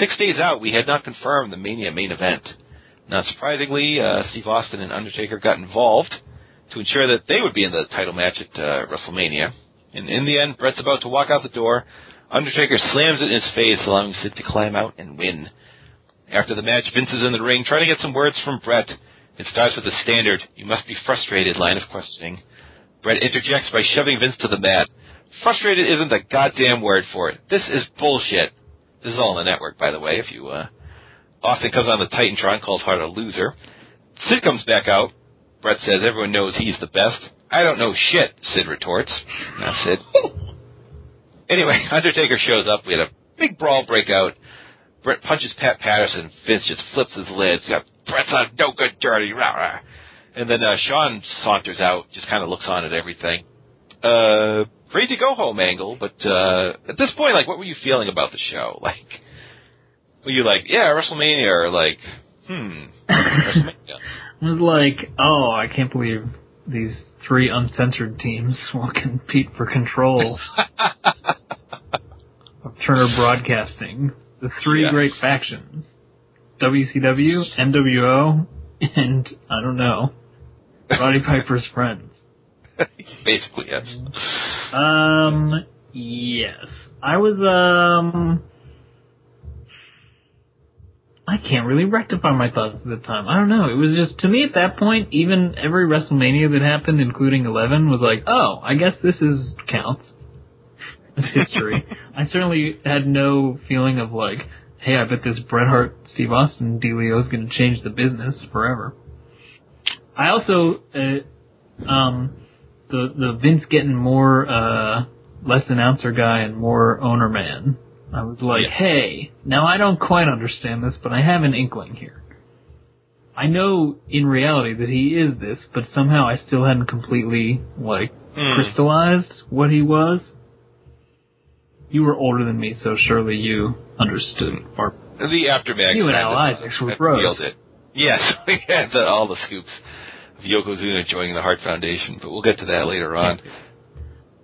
Six days out, we had not confirmed the Mania main event. Not surprisingly, uh, Steve Austin and Undertaker got involved to ensure that they would be in the title match at uh, WrestleMania. And in the end, Bret's about to walk out the door. Undertaker slams it in his face, allowing Sid to climb out and win. After the match, Vince is in the ring trying to get some words from Bret. It starts with the standard, you must be frustrated line of questioning. Bret interjects by shoving Vince to the mat. Frustrated isn't a goddamn word for it. This is bullshit. This is all on the network, by the way, if you, uh, Austin comes on the Titantron, calls Hart a loser. Sid comes back out. Bret says everyone knows he's the best. I don't know shit, Sid retorts. Now, Sid. Anyway, Undertaker shows up. We had a big brawl breakout. Bret punches Pat Patterson. Vince just flips his lids. Got Bret's a no good dirty. Rah, rah. And then uh, Shawn saunters out, just kind of looks on at everything. Uh, crazy go home angle, but uh, at this point, like, what were you feeling about the show? Like, were you like, yeah, WrestleMania, or like, hmm, WrestleMania? was like, oh, I can't believe these three uncensored teams will compete for control of Turner Broadcasting. The three Yeah. great factions. WCW, NWO, and I don't know, Roddy Piper's friends. Basically, yes. Um, yes. I was, um, I can't really rectify my thoughts at the time. I don't know. It was just, to me at that point, even every WrestleMania that happened, including 11, was like, oh, I guess this is, counts. It's history. I certainly had no feeling of like, hey, I bet this Bret Hart, Steve Austin dealio is going to change the business forever. I also, uh, um, the the Vince getting more uh less announcer guy and more owner man. I was like, Yeah. hey, now I don't quite understand this, but I have an inkling here. I know in reality that he is this, but somehow I still hadn't completely like Hmm. crystallized what he was. You were older than me, so surely you understood. Or The aftermath. You and Al of, Isaacs were bros. Yes, we had the, all the scoops Yokozuna joining the Hart Foundation, but we'll get to that later on.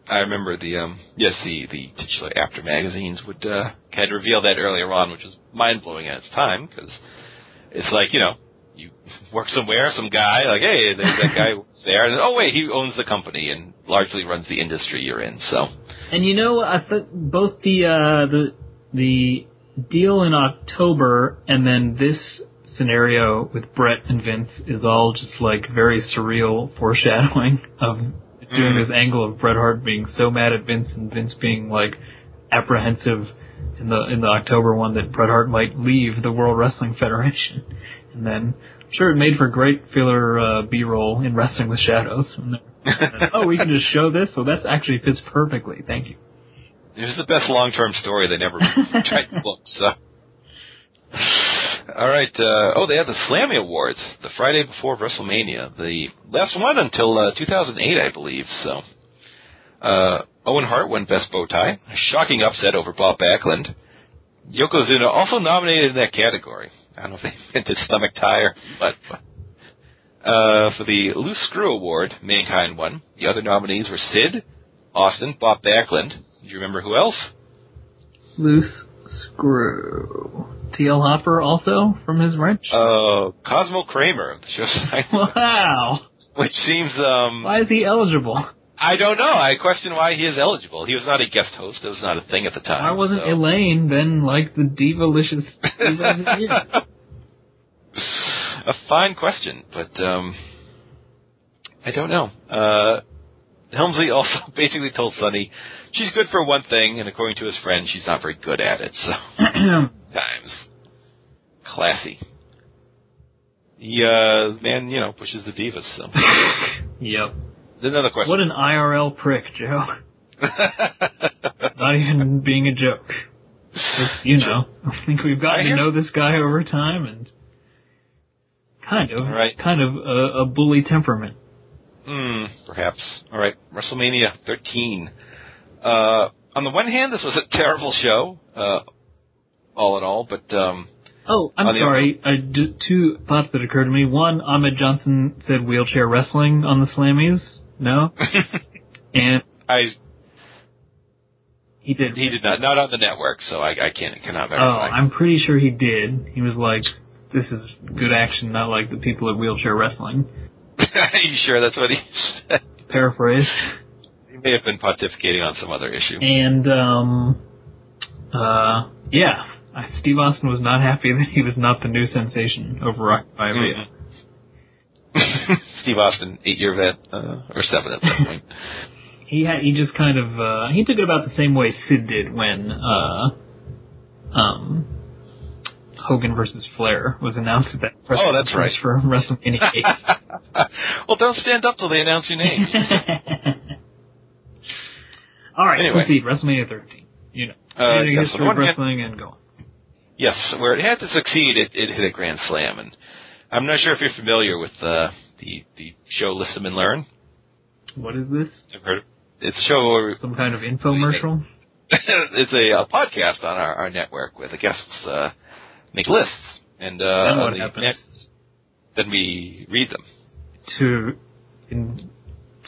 I remember the um yes the the titular after magazines would uh had revealed that earlier on, which was mind blowing at its time because it's like you know you work somewhere, some guy like hey there's that guy there, and oh wait he owns the company and largely runs the industry you're in. So And you know, I thought both the uh, the the deal in October and then this scenario with Bret and Vince is all just like very surreal foreshadowing of doing Mm. this angle of Bret Hart being so mad at Vince and Vince being like apprehensive in the in the October one that Bret Hart might leave the World Wrestling Federation, and then I'm sure it made for great filler uh, B-roll in Wrestling with Shadows. Oh, we can just show this. So that actually fits perfectly. Thank you. It was the best long term story they never tried to book. So, all right. Uh, oh, they had the Slammy Awards the Friday before WrestleMania, the last one until uh, 2008, I believe. So, uh, Owen Hart won Best Bow Tie, a shocking upset over Bob Backlund. Yokozuna also nominated in that category. I don't know if they invented stomach tie or what. But, uh, for the Loose Screw Award, Mankind won. The other nominees were Sid, Austin, Bob Backlund. Do you remember who else? Loose screw. T.L. Hopper also from his wrench. Uh, Cosmo Kramer of the show, wow. which seems um, Why is he eligible? I don't know. I question why he is eligible. He was not a guest host. It was not a thing at the time. Why wasn't so. Elaine then like the divalicious a fine question, but um, I don't know. Uh, Helmsley also basically told Sunny she's good for one thing, and according to his friend, she's not very good at it. So times classy. He uh, man, you know, pushes the divas. So yep. another question. What an IRL prick, Joe. Not even being a joke. Just, you know, I think we've gotten to know this guy over time and kind of, Right. kind of a, a bully temperament. Hmm, perhaps. All right, WrestleMania 13. Uh, on the one hand, this was a terrible show, uh, all in all, but um, Oh, I'm sorry. I, d- two thoughts that occurred to me. One, Ahmed Johnson said wheelchair wrestling on the Slammies. No, and I he did. he did not not on the network, so I, I can't cannot verify. Oh. I'm pretty sure he did. He was like, "This is good action, not like the people at wheelchair wrestling." Are you sure that's what he said? Paraphrase. He may have been pontificating on some other issue. And um, uh, yeah, Steve Austin was not happy that he was not the new sensation over Rock Maivia. Mhm. Steve Austin, eight year vet, uh, or seven at that point. He had he just kind of uh, he took it about the same way Sid did when uh, um, Hogan versus Flair was announced at that press Oh, that's conference right. for WrestleMania 8. well, don't stand up till they announce your name. All right, Anyway. proceed. WrestleMania 13. You know, Uh, history of wrestling and go on. Yes, where it had to succeed, it, it hit a grand slam, and I'm not sure if you're familiar with uh, the the show Listen and Learn. What is this? I've heard it's a show where Some kind of infomercial? it's a, a podcast on our, our network where the guests uh, make lists, and uh, Then what the net- then we read them. To in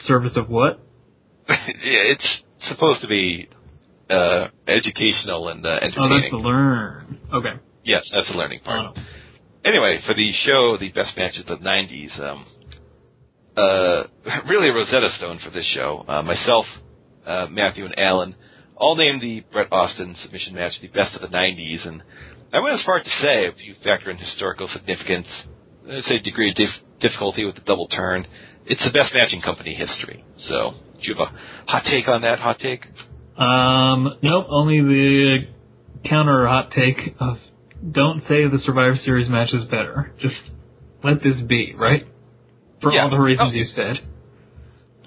service of what? Yeah, it's supposed to be uh, educational and uh, Oh, that's entertaining. the learn. Okay. yes, that's the learning Oh, part. no. anyway, for the show, the best matches of the '90s. Um, uh, really a Rosetta Stone for this show. Uh, myself, uh, Matthew, and Alan all named the Bret Austin submission match the best of the '90s, and I went as far as to say, if you factor in historical significance, I'd say degree of dif- difficulty with the double turn, it's the best matching company history. So, do you have a hot take on that? Hot take? Um, nope. Only the counter hot take of don't say the Survivor Series match is better. Just let this be, right? For Yeah. all the reasons Oh. you said.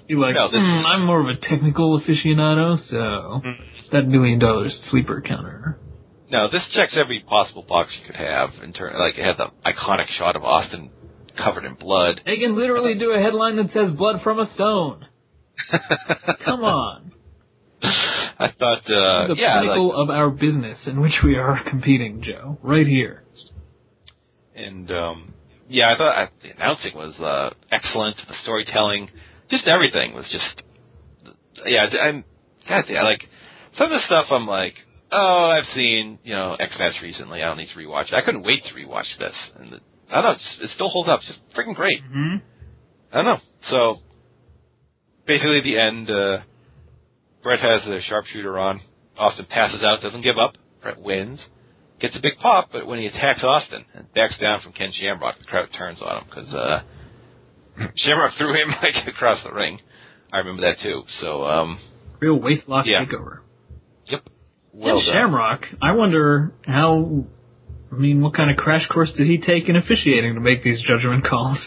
You like, No, this- "Hmm, I'm more of a technical aficionado, so Mm. that million dollars sleeper counter. No, this checks every possible box you could have. In turn, like it had the iconic shot of Austin covered in blood. They can literally do a headline that says blood from a stone. Come on. I thought, uh, the yeah, pinnacle like, of our business in which we are competing, Joe. Right here. and um, yeah, I thought I, the announcing was uh, excellent. The storytelling, just everything was just, yeah. I'm, God, yeah, like some of the stuff. I'm like, oh, I've seen, you know, X Match recently. I don't need to rewatch it. I couldn't wait to rewatch this, and the, I don't know, it's, it still holds up. It's just freaking great. Mm-hmm. I don't know. So basically, the end. Uh, Bret has a sharpshooter on. Austin passes out, doesn't give up. Bret wins, gets a big pop, but when he attacks Austin and backs down from Ken Shamrock, the crowd turns on him because uh, Shamrock threw him like across the ring. I remember that too. So, um, Real waist lock Yeah. takeover. yep. Well Ken done. Shamrock, I wonder how. I mean, what kind of crash course did he take in officiating to make these judgment calls?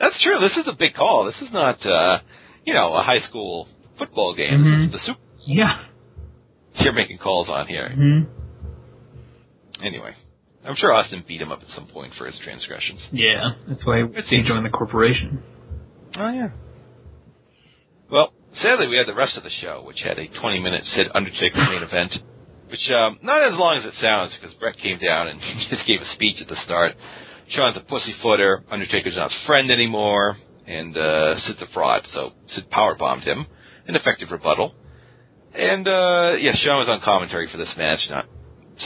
That's true. This is a big call. This is not, uh, you know, a high school football game. Mhm. The Super. Yeah. You're making calls on here. hmm Anyway, I'm sure Austin beat him up at some point for his transgressions. Yeah, that's why he joined the corporation. Oh yeah. Well, sadly, we had the rest of the show, which had a 20-minute Sid Undertaker main event, which um, not as long as it sounds, because Bret came down and just gave a speech at the start. Shawn's a pussyfooter. Undertaker's not his friend anymore, and uh, Sid's a fraud. So Sid power bombed him, an effective rebuttal. And uh, yeah, Shawn was on commentary for this match, not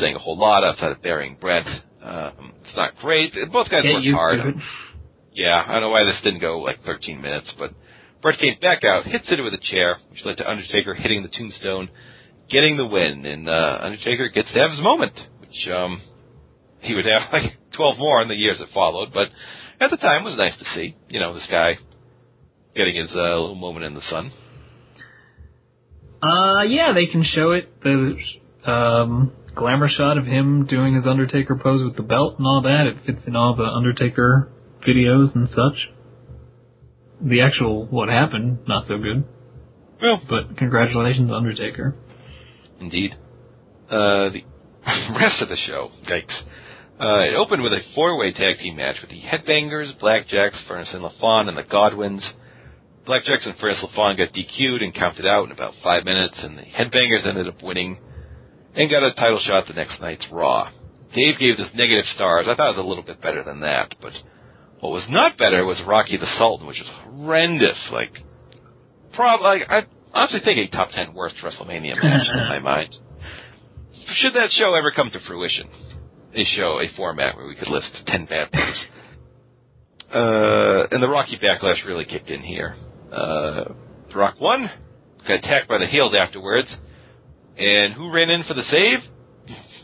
saying a whole lot outside of burying Bret. Um, it's not great. Both guys Get worked hard. it. Yeah, I don't know why this didn't go like 13 minutes, but Bret came back out, hit Sid with a chair, which led to Undertaker hitting the tombstone, getting the win, and uh, Undertaker gets to have his moment, which um, he would have like 12 more in the years that followed, but at the time it was nice to see, you know, this guy getting his uh, little moment in the sun. Uh, yeah, they can show it. The um, glamour shot of him doing his Undertaker pose with the belt and all that. It fits in all the Undertaker videos and such. The actual what happened, not so good. Well, But congratulations, Undertaker. Indeed. Uh, the rest of the show, yikes. Uh, it opened with a four-way tag team match with the Headbangers, Blackjacks, Furnas and LaFon, and the Godwins. Blackjacks and Furnas LaFon got DQ'd and counted out in about five minutes, and the Headbangers ended up winning and got a title shot the next night's Raw. Dave gave this negative stars. I thought it was a little bit better than that, but what was not better was Rocky the Sultan, which was horrendous. Like, prob like I honestly think a top ten worst WrestleMania match in my mind. Should that show ever come to fruition, a show, a format where we could list ten bad ones. Uh, and the Rocky backlash really kicked in here. Uh, The Rock won, got attacked by the heels afterwards, and who ran in for the save?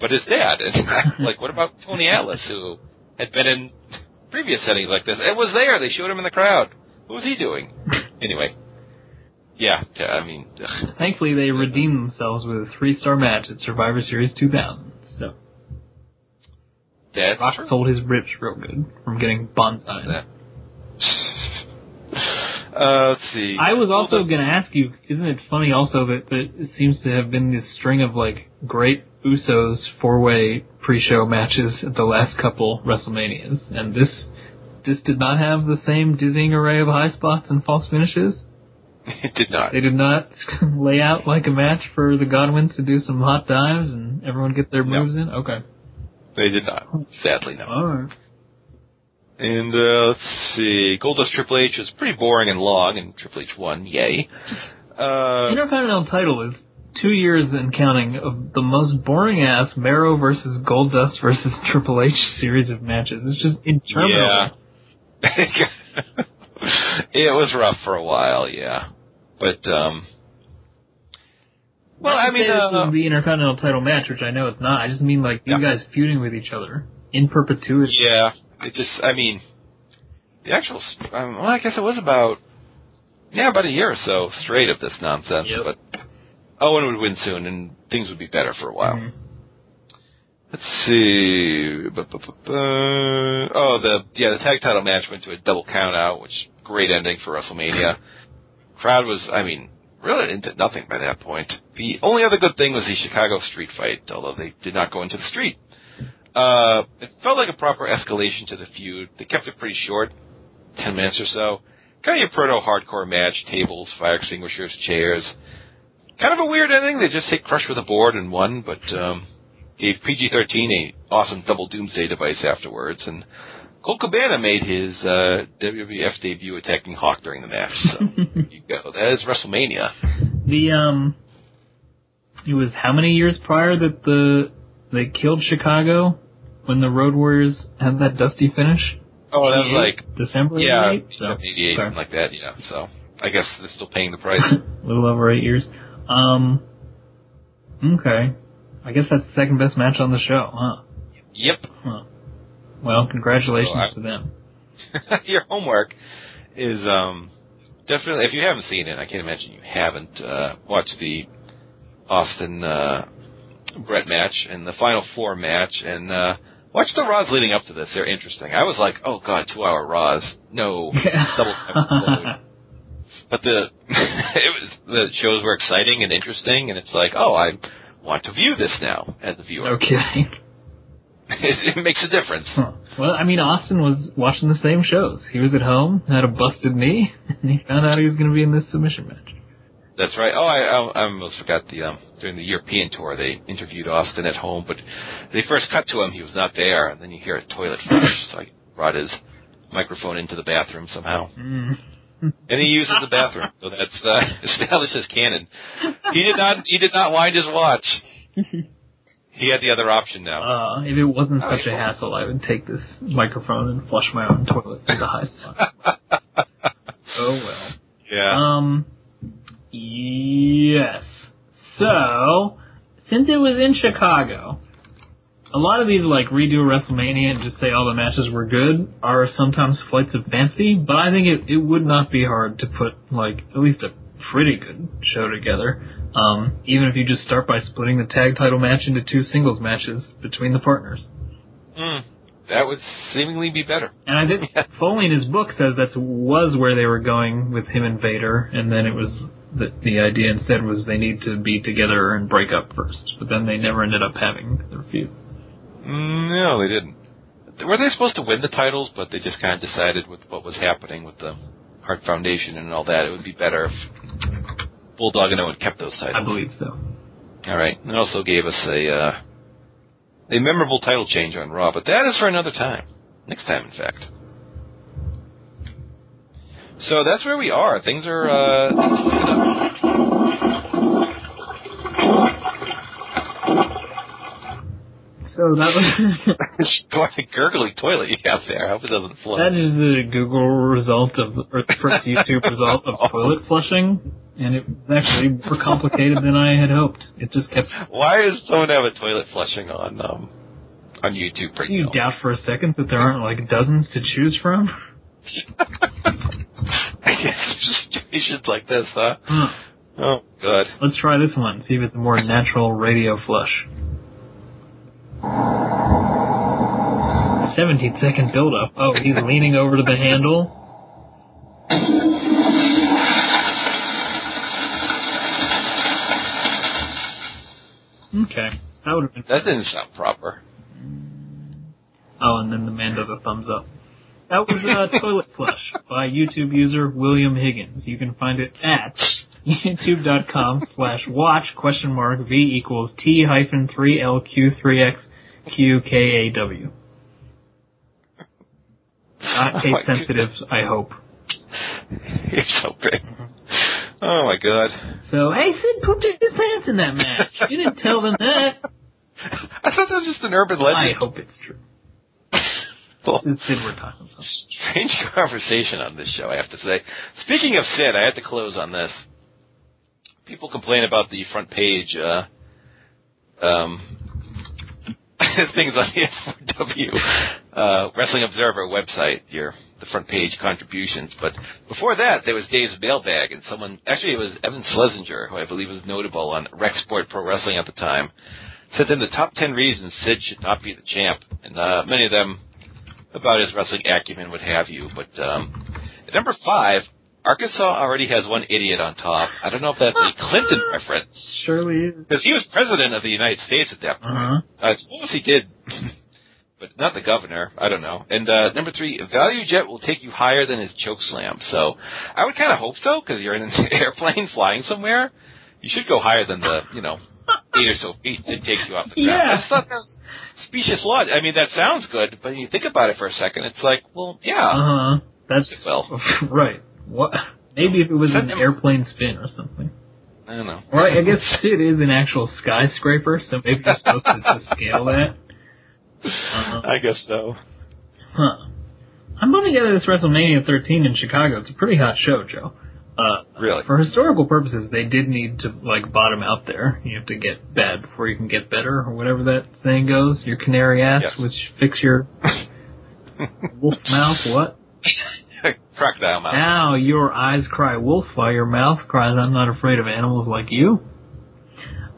But his dad. And like, what about Tony Atlas, who had been in previous settings like this? It was there. They showed him in the crowd. What was he doing? Anyway, yeah, I mean, ugh. Thankfully, they redeemed themselves with a three-star match at Survivor Series 2000. So that's Rock true. sold his ribs real good from getting bonsai. Uh, let's see. I was also Well, going to ask you, isn't it funny also that, that it seems to have been this string of like great Usos four-way pre-show matches at the last couple WrestleManias, and this this did not have the same dizzying array of high spots and false finishes. it did not. They did not lay out like a match for the Godwins to do some hot dives and everyone get their No. moves in. Okay, They did not. Sadly, no. all right. And uh, let's see. Goldust Triple H was pretty boring and long, and Triple H won. Yay. Uh, Intercontinental title is two years and counting of the most boring ass Mero versus Goldust versus Triple H series of matches. It's just interminable. Yeah. it was rough for a while, yeah. But um well, to I mean, uh, is the Intercontinental title match, which I know it's not. I just mean like you Yeah. guys feuding with each other in perpetuity. Yeah, it just, I mean, the actual, um, well, I guess it was about, yeah, about a year or so straight of this nonsense. Yep. But Owen would win soon, and things would be better for a while. Mhm. Let's see. Oh, the yeah, the tag title match went to a double count out, which great ending for WrestleMania. Crowd was, I mean, really into nothing by that point. The only other good thing was the Chicago street fight, although they did not go into the street. Uh, it felt like a proper escalation to the feud. They kept it pretty short, ten minutes or so. Kind of a proto hardcore match: tables, fire extinguishers, chairs. Kind of a weird ending. They just hit Crush with a board and won, but um, gave PG-13 a awesome double doomsday device afterwards, and Colt Cabana made his uh, WWF debut attacking Hawk during the match. So there you go. That is WrestleMania. The um, it was how many years prior that the they killed Chicago when the Road Warriors had that dusty finish? Oh, that was like December yeah, 88? So, 88, something like that. Yeah. So I guess they're still paying the price. a little over eight years. Um, okay. I guess that's the second best match on the show, huh? yep. Huh. Well, congratulations So I- to them. Your homework is um definitely if you haven't seen it, I can't imagine you haven't uh, watched the Austin uh, Bret match and the Final Four match, and uh, watch the Raws leading up to this. They're interesting. I was like, oh god, two hour Raws, no double. But the it was the shows were exciting and interesting, and it's like, oh, I want to view this now as a viewer. Okay. it, it makes a difference. Huh. Well, I mean, Austin was watching the same shows. He was at home, had a busted knee, and he found out he was going to be in this submission match. That's right. Oh, I, I, I almost forgot the um, during the European tour they interviewed Austin at home, but they first cut to him. He was not there, and then you hear a toilet flush. so I brought his microphone into the bathroom somehow, Mm. and he uses the bathroom, so that's uh, establishes canon. He did not. He did not wind his watch. He had the other option now. Uh, if it wasn't such a hassle, I would take this microphone and flush my own toilet to the high spot. Oh well. yeah. Um, yes. So, since it was in Chicago, a lot of these like redo WrestleMania and just say all the matches were good are sometimes flights of fancy, but I think it, it would not be hard to put like at least a pretty good show together. Um, even if you just start by splitting the tag title match into two singles matches between the partners. Mm, that would seemingly be better. And I think Foley in his book says that was where they were going with him and Vader, and then it was the, the idea instead was they need to be together and break up first. But then they never ended up having their feud. No, they didn't. Were they supposed to win the titles, but they just kind of decided with what was happening with the Hart Foundation and all that, it would be better if Bulldog and Owen kept those titles. I believe so. All right. And it also gave us a uh, a memorable title change on Raw, but that is for another time. Next time, in fact. So that's where we are. Things are uh. So that was What a gurgly toilet you have there. I hope it doesn't flood. that is the Google result of or the first YouTube result of toilet flushing, and it was actually more complicated than I had hoped. It just kept. Why does someone have a toilet flushing on um on YouTube? Right Do you now? doubt for a second that there aren't like dozens to choose from? I guess like this, huh? Huh. Oh, good. Let's try this one. See if it's a more natural radio flush. 17 second build up. Oh, he's leaning over to the handle. Okay. That would have been. That didn't sound proper. Oh, and then the man does a thumbs up. That was uh, Toilet Flush by YouTube user William Higgins. You can find it at youtube.com slash watch question mark V equals T hyphen 3LQ3X QKAW. Not Oh case my sensitive, I hope. You're so big. Oh my god. So, hey, Sid pooped his pants in that match. You didn't tell them that. I thought that was just an urban legend. I hope it's true. Well, It's Sid we're talking about. strange conversation on this show, I have to say. Speaking of Sid, I have to close on this. People complain about the front page uh, um, things on the F4W uh, Wrestling Observer website, your the front page contributions. But before that, there was Dave's mailbag, and someone actually it was Evan Schlesinger, who I believe was notable on Rec Sport Pro Wrestling at the time, sent in the top ten reasons Sid should not be the champ, and uh, many of them about his wrestling acumen, what have you. But um, at number five, Arkansas already has one idiot on top. I don't know if that's a Clinton reference Surely is. because he was president of the United States at that point. Uh-huh. I suppose he did, but not the governor. I don't know. And uh, number three, ValuJet will take you higher than his choke slam. So I would kind of hope so because you're in an airplane flying somewhere. You should go higher than the you know eight or so feet that takes you off the ground. Yeah. I just thought that was specious logic. I mean, that sounds good, but you think about it for a second, it's like, well, yeah, Uh-huh. That's well, right. What? Maybe if it was an airplane spin or something. I don't know. Or I guess it is an actual skyscraper, so maybe you're supposed to, scale that. Uh, I guess so. huh. I'm putting together this WrestleMania 13 in Chicago. It's a pretty hot show, Joe. Uh, Really? for historical purposes, they did need to like bottom out there. You have to get bad before you can get better, or whatever that saying goes. Your canary ass, Yes. which fix your wolf mouth. What? Crocodile mouth. Now your eyes cry wolf while your mouth cries I'm not afraid of animals like you.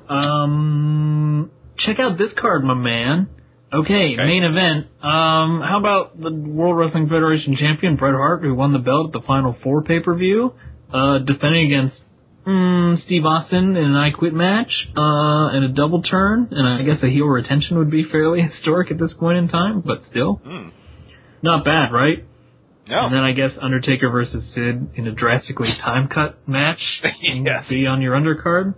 Um, check out this card, my man. Okay, Okay. main event. Um, how about the World Wrestling Federation champion Bret Hart, who won the belt at the Final Four pay per view, uh, defending against mm, Steve Austin in an I Quit match, uh, and a double turn, and I guess a heel retention would be fairly historic at this point in time, but still Hmm. not bad, right? No. And then I guess Undertaker versus Sid in a drastically time cut match can Yes. be on your undercard.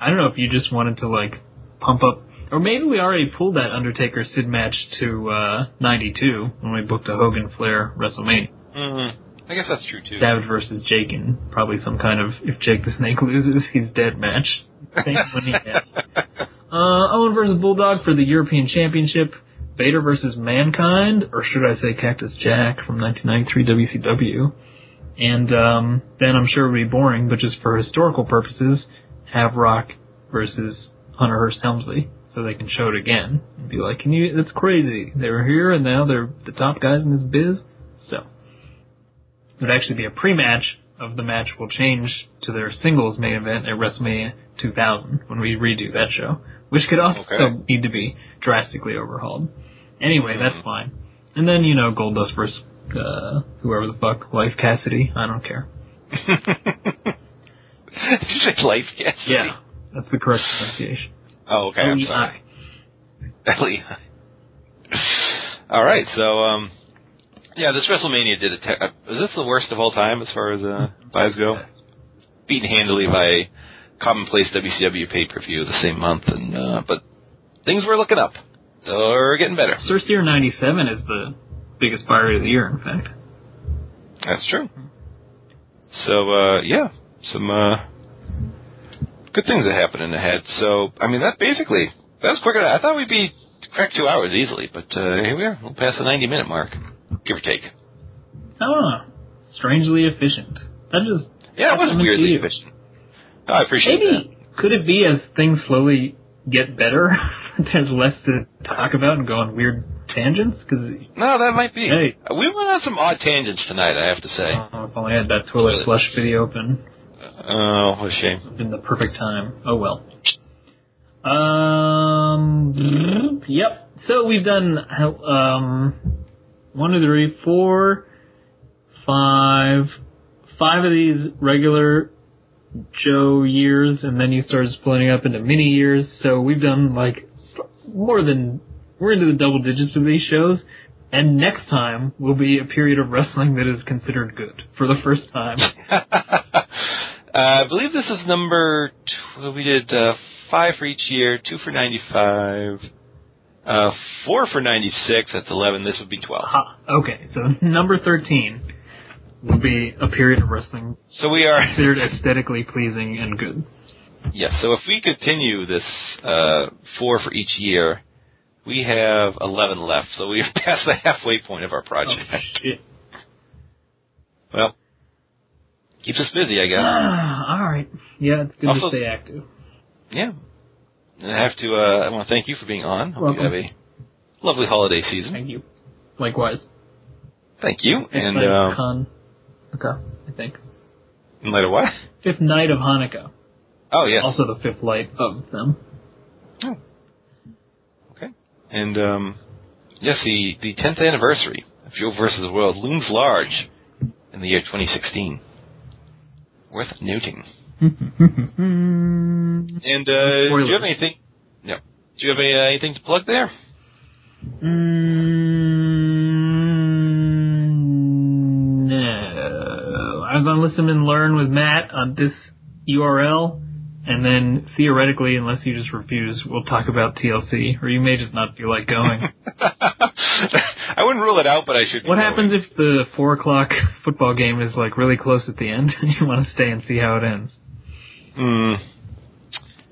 I don't know if you just wanted to like pump up, or maybe we already pulled that Undertaker Sid match to uh, 92 when we booked a Hogan Flair WrestleMania. Mhm. I guess that's true too. Savage versus Jake and probably some kind of if Jake the Snake loses, he's dead match. Same money match. Uh, Owen versus Bulldog for the European Championship. Vader versus Mankind, or should I say Cactus Jack from 1993 WCW. And um, then I'm sure it would be boring, but just for historical purposes, have Rock versus Hunter Hearst Helmsley, so they can show it again and be like, "Can you? That's crazy. They were here and now they're the top guys in this biz." It would actually be a pre-match of the match will change to their singles main event at WrestleMania 2000 when we redo that show, which could also Okay. need to be drastically overhauled. Anyway, Mhm. that's fine. And then you know Goldust versus uh, whoever the fuck, Life Cassidy. I don't care. Did you say life Cassidy? Yeah, that's the correct pronunciation. Oh, okay. I'm sorry. L-E-I. All right. So, um, yeah, this WrestleMania did a. Te- uh, is this the worst of all time as far as uh, buys go? Beaten handily by commonplace WCW pay per view the same month, and uh, but things were looking up. They're getting better. Sursteer 97 is the biggest buyer of the year, in fact. That's true. So, uh, yeah, some uh, good things that happened in ahead. So, I mean, that basically that was quicker. Than, I thought we'd be crack two hours easily, but uh, here we are. We'll pass the ninety minute mark, give or take. Ah, strangely efficient. That just Yeah, it was weirdly efficient. Oh, I appreciate maybe could it be as things slowly get better, there's less to talk about and go on weird tangents? Because. No, that might be. Hey. We went on some odd tangents tonight. I have to say. oh, if only I had that toilet flush video open. Oh, what a shame. in the perfect time. Oh well. Um. Yep. So we've done um one, two, three, four, five, five of these regular Joe years, and then you started splitting up into mini years. So we've done like more than we're into the double digits of these shows. And next time will be a period of wrestling that is considered good for the first time. uh, I believe this is number. We did uh, five for each year, two for ninety-five, uh, four for ninety-six. That's eleven. This would be twelve. Ha, okay, so number 13. will be a period of wrestling So we are. considered aesthetically pleasing and good. Yes. So if we continue this uh, four for each year, we have 11 left. So we are past the halfway point of our project. Oh. Well, keeps us busy, I guess. All right. Yeah, it's good Also- to stay active. Yeah. And I have to. Uh, I want to thank you for being on. Hope Welcome. you have a lovely holiday season. Thank you. Likewise. Thank you. Fifth And night of um, Han- okay, I think. in light of what? Fifth night of Hanukkah. Oh yeah. Also the fifth light of them. Oh. Okay. And um, yes, the the 10th anniversary of Joe versus the World looms large in the year 2016. Worth noting. And uh, do you have anything? No. Do you have any, uh, anything to plug there? Mm, no. I was on Listen and Learn with Matt on this URL, and then theoretically, unless you just refuse, we'll talk about TLC, or you may just not feel like going. I wouldn't rule it out, but I should. what going. happens if the four o'clock football game is like really close at the end, and you want to stay and see how it ends? Hmm.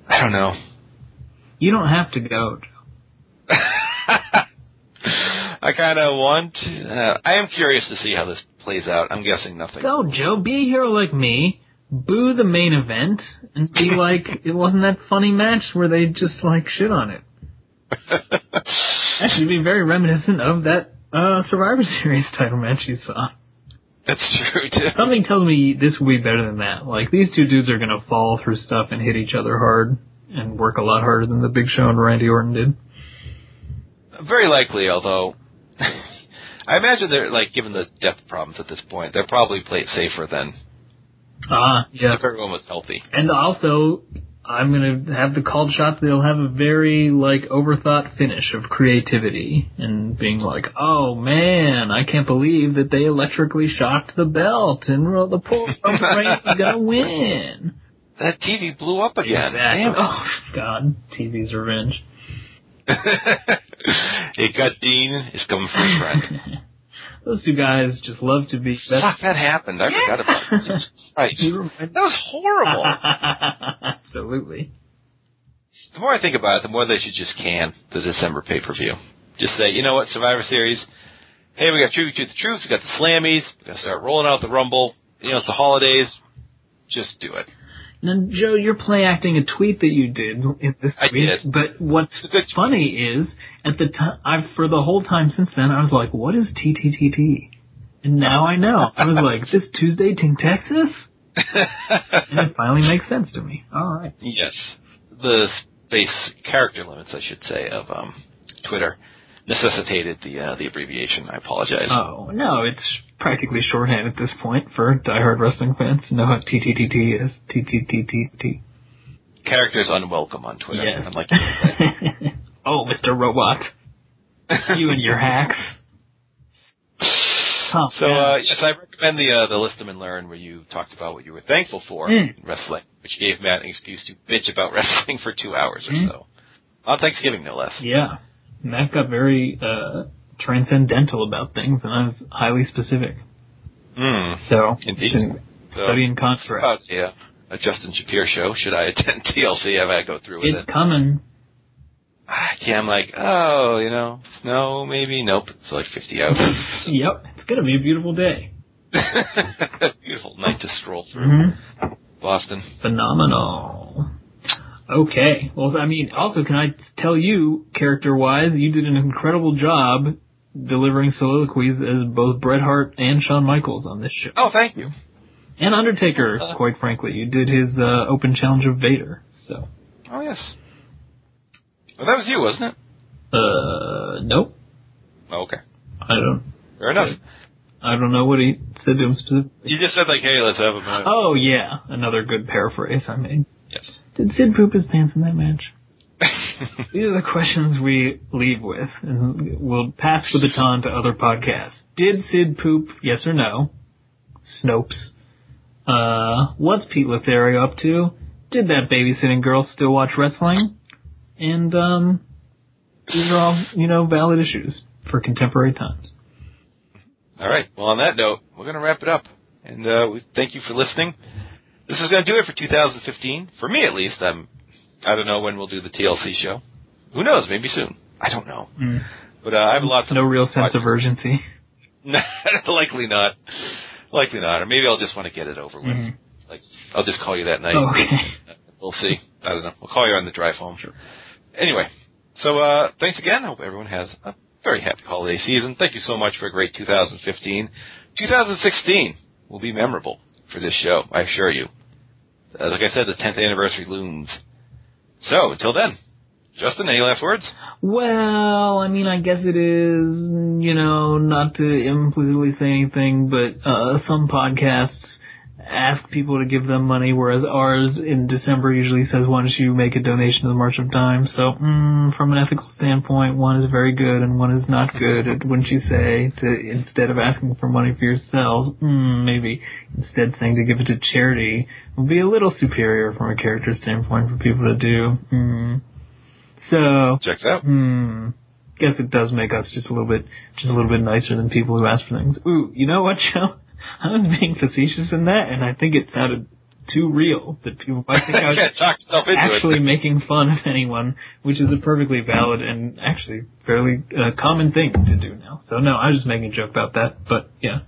I don't know. You don't have to go. Joe. I kind of want. Uh, I am curious to see how this plays out. I'm guessing nothing. Go, Joe. Be a hero like me. Boo the main event and be like, it wasn't that funny match where they just like shit on it. Actually, be very reminiscent of that uh, Survivor Series title match you saw. That's true too. Something tells me this will be better than that. Like these two dudes are gonna fall through stuff and hit each other hard and work a lot harder than the Big Show and Randy Orton did. Very likely, although I imagine they're like given the depth problems at this point, they'll probably play it safer than Ah, yeah. if everyone was healthy. And also, I'm gonna have the called shots. They'll have a very like overthought finish of creativity and being like, "Oh man, I can't believe that they electrically shocked the belt and well, the poor Reigns is gonna win." That TV blew up again. Exactly. Damn. Oh God, TV's revenge. hey, got Dean is coming for a friend. Those two guys just love to be. Fuck, that happened. I forgot about it. Jesus Christ. You remind- That was horrible. Absolutely. the more I think about it, the more they should just can the December pay per view. Just say, you know what, Survivor Series. Hey, we got Truth, Truth, the Truth. We got the Slammies. We got to start rolling out the Rumble. You know, it's the holidays. Just do it. Now, Joe, you're play acting a tweet that you did in this I week. did. But what's It's a good funny is at the time, for the whole time since then, I was like, "What is TTTT?" And now I know. I was like, "This Tuesday in Texas," and it finally makes sense to me. All right. yes, the space character limits, I should say, of um, Twitter necessitated the uh, the abbreviation. I apologize. Oh no, it's practically shorthand at this point for diehard wrestling fans to know what TTTT is. TTTT. Characters unwelcome on Twitter. Yes. I'm like, oh, Mr. Robot, you and your hacks. Oh, So uh, yes, I recommend the uh, the Listen and Learn where you talked about what you were thankful for Mm. in wrestling, which gave Matt an excuse to bitch about wrestling for two hours or Mm. so on Thanksgiving, no less. Yeah. Matt got very uh transcendental about things and I was highly specific. Mm. So Indeed. So, studying contrast. about yeah, a Justin Shapiro show. Should I attend TLC? Have I go through with It's it? coming. Ah, Yeah, I'm like, oh, you know, snow maybe. Nope, it's like 50 out. Yep. It's gonna be a beautiful day. Beautiful night to stroll through Mm-hmm. Boston. Phenomenal. Okay. Well I mean also can I tell you, character wise, you did an incredible job delivering soliloquies as both Bret Hart and Shawn Michaels on this show. Oh, thank you. And Undertaker, Uh. quite frankly. You did his uh, open challenge of Vader. So Oh yes. Well, that was you, wasn't it? uh nope. Oh, okay. I don't Fair enough. I don't know what he said to him specifically. You just said like, hey, let's have a minute. Oh yeah, another good paraphrase I made. Yes. Did Sid poop his pants in that match? These are the questions we leave with, and we'll pass the baton to other podcasts. Did Sid poop? Yes or no? Snopes. Uh, what's Pete Lothario up to? Did that babysitting girl still watch wrestling? And um, these are all you know valid issues for contemporary times. All right. Well, on that note, we're gonna wrap it up. And uh, we thank you for listening. This is going to do it for 2015, for me at least. I'm, I don't know when we'll do the TLC show. Who knows? Maybe soon. I don't know. Mm. But uh, I have lots of no real sense of urgency. Likely not. Likely not. Or maybe I'll just want to get it over with. Mhm. Like I'll just call you that night. Okay. We'll see. I don't know. We'll call you on the drive home. Sure. Anyway, so uh, thanks again. I hope everyone has a very happy holiday season. Thank you so much for a great 2015. 2016 will be memorable for this show, I assure you. Uh, like I said, the 10th anniversary looms. So until then, Justin, any last words? Well, I mean, I guess it is, you know, not to implicitly say anything, but uh, some podcasts ask people to give them money, whereas ours in December usually says, why don't you make a donation to the March of Dimes? So, mm, from an ethical standpoint, one is very good and one is not good. Wouldn't you say to, instead of asking for money for yourselves, mm, maybe instead saying to give it to charity would be a little superior from a character standpoint for people to do. Mm. So, Checks out. Hmm. Guess it does make us just a little bit, just a little bit nicer than people who ask for things. Ooh, you know what, Joe? I was being facetious in that, and I think it sounded too real that people might think I was Yeah, talk yourself into actually it. making fun of anyone, which is a perfectly valid and actually fairly uh, common thing to do now. So no, I was just making a joke about that. But yeah,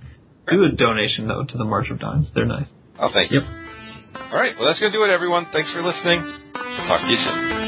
do a donation though to the March of Dimes. They're nice. Oh, thank you. Yep. All right. Well, that's going to do it, everyone. Thanks for listening. Talk to you soon.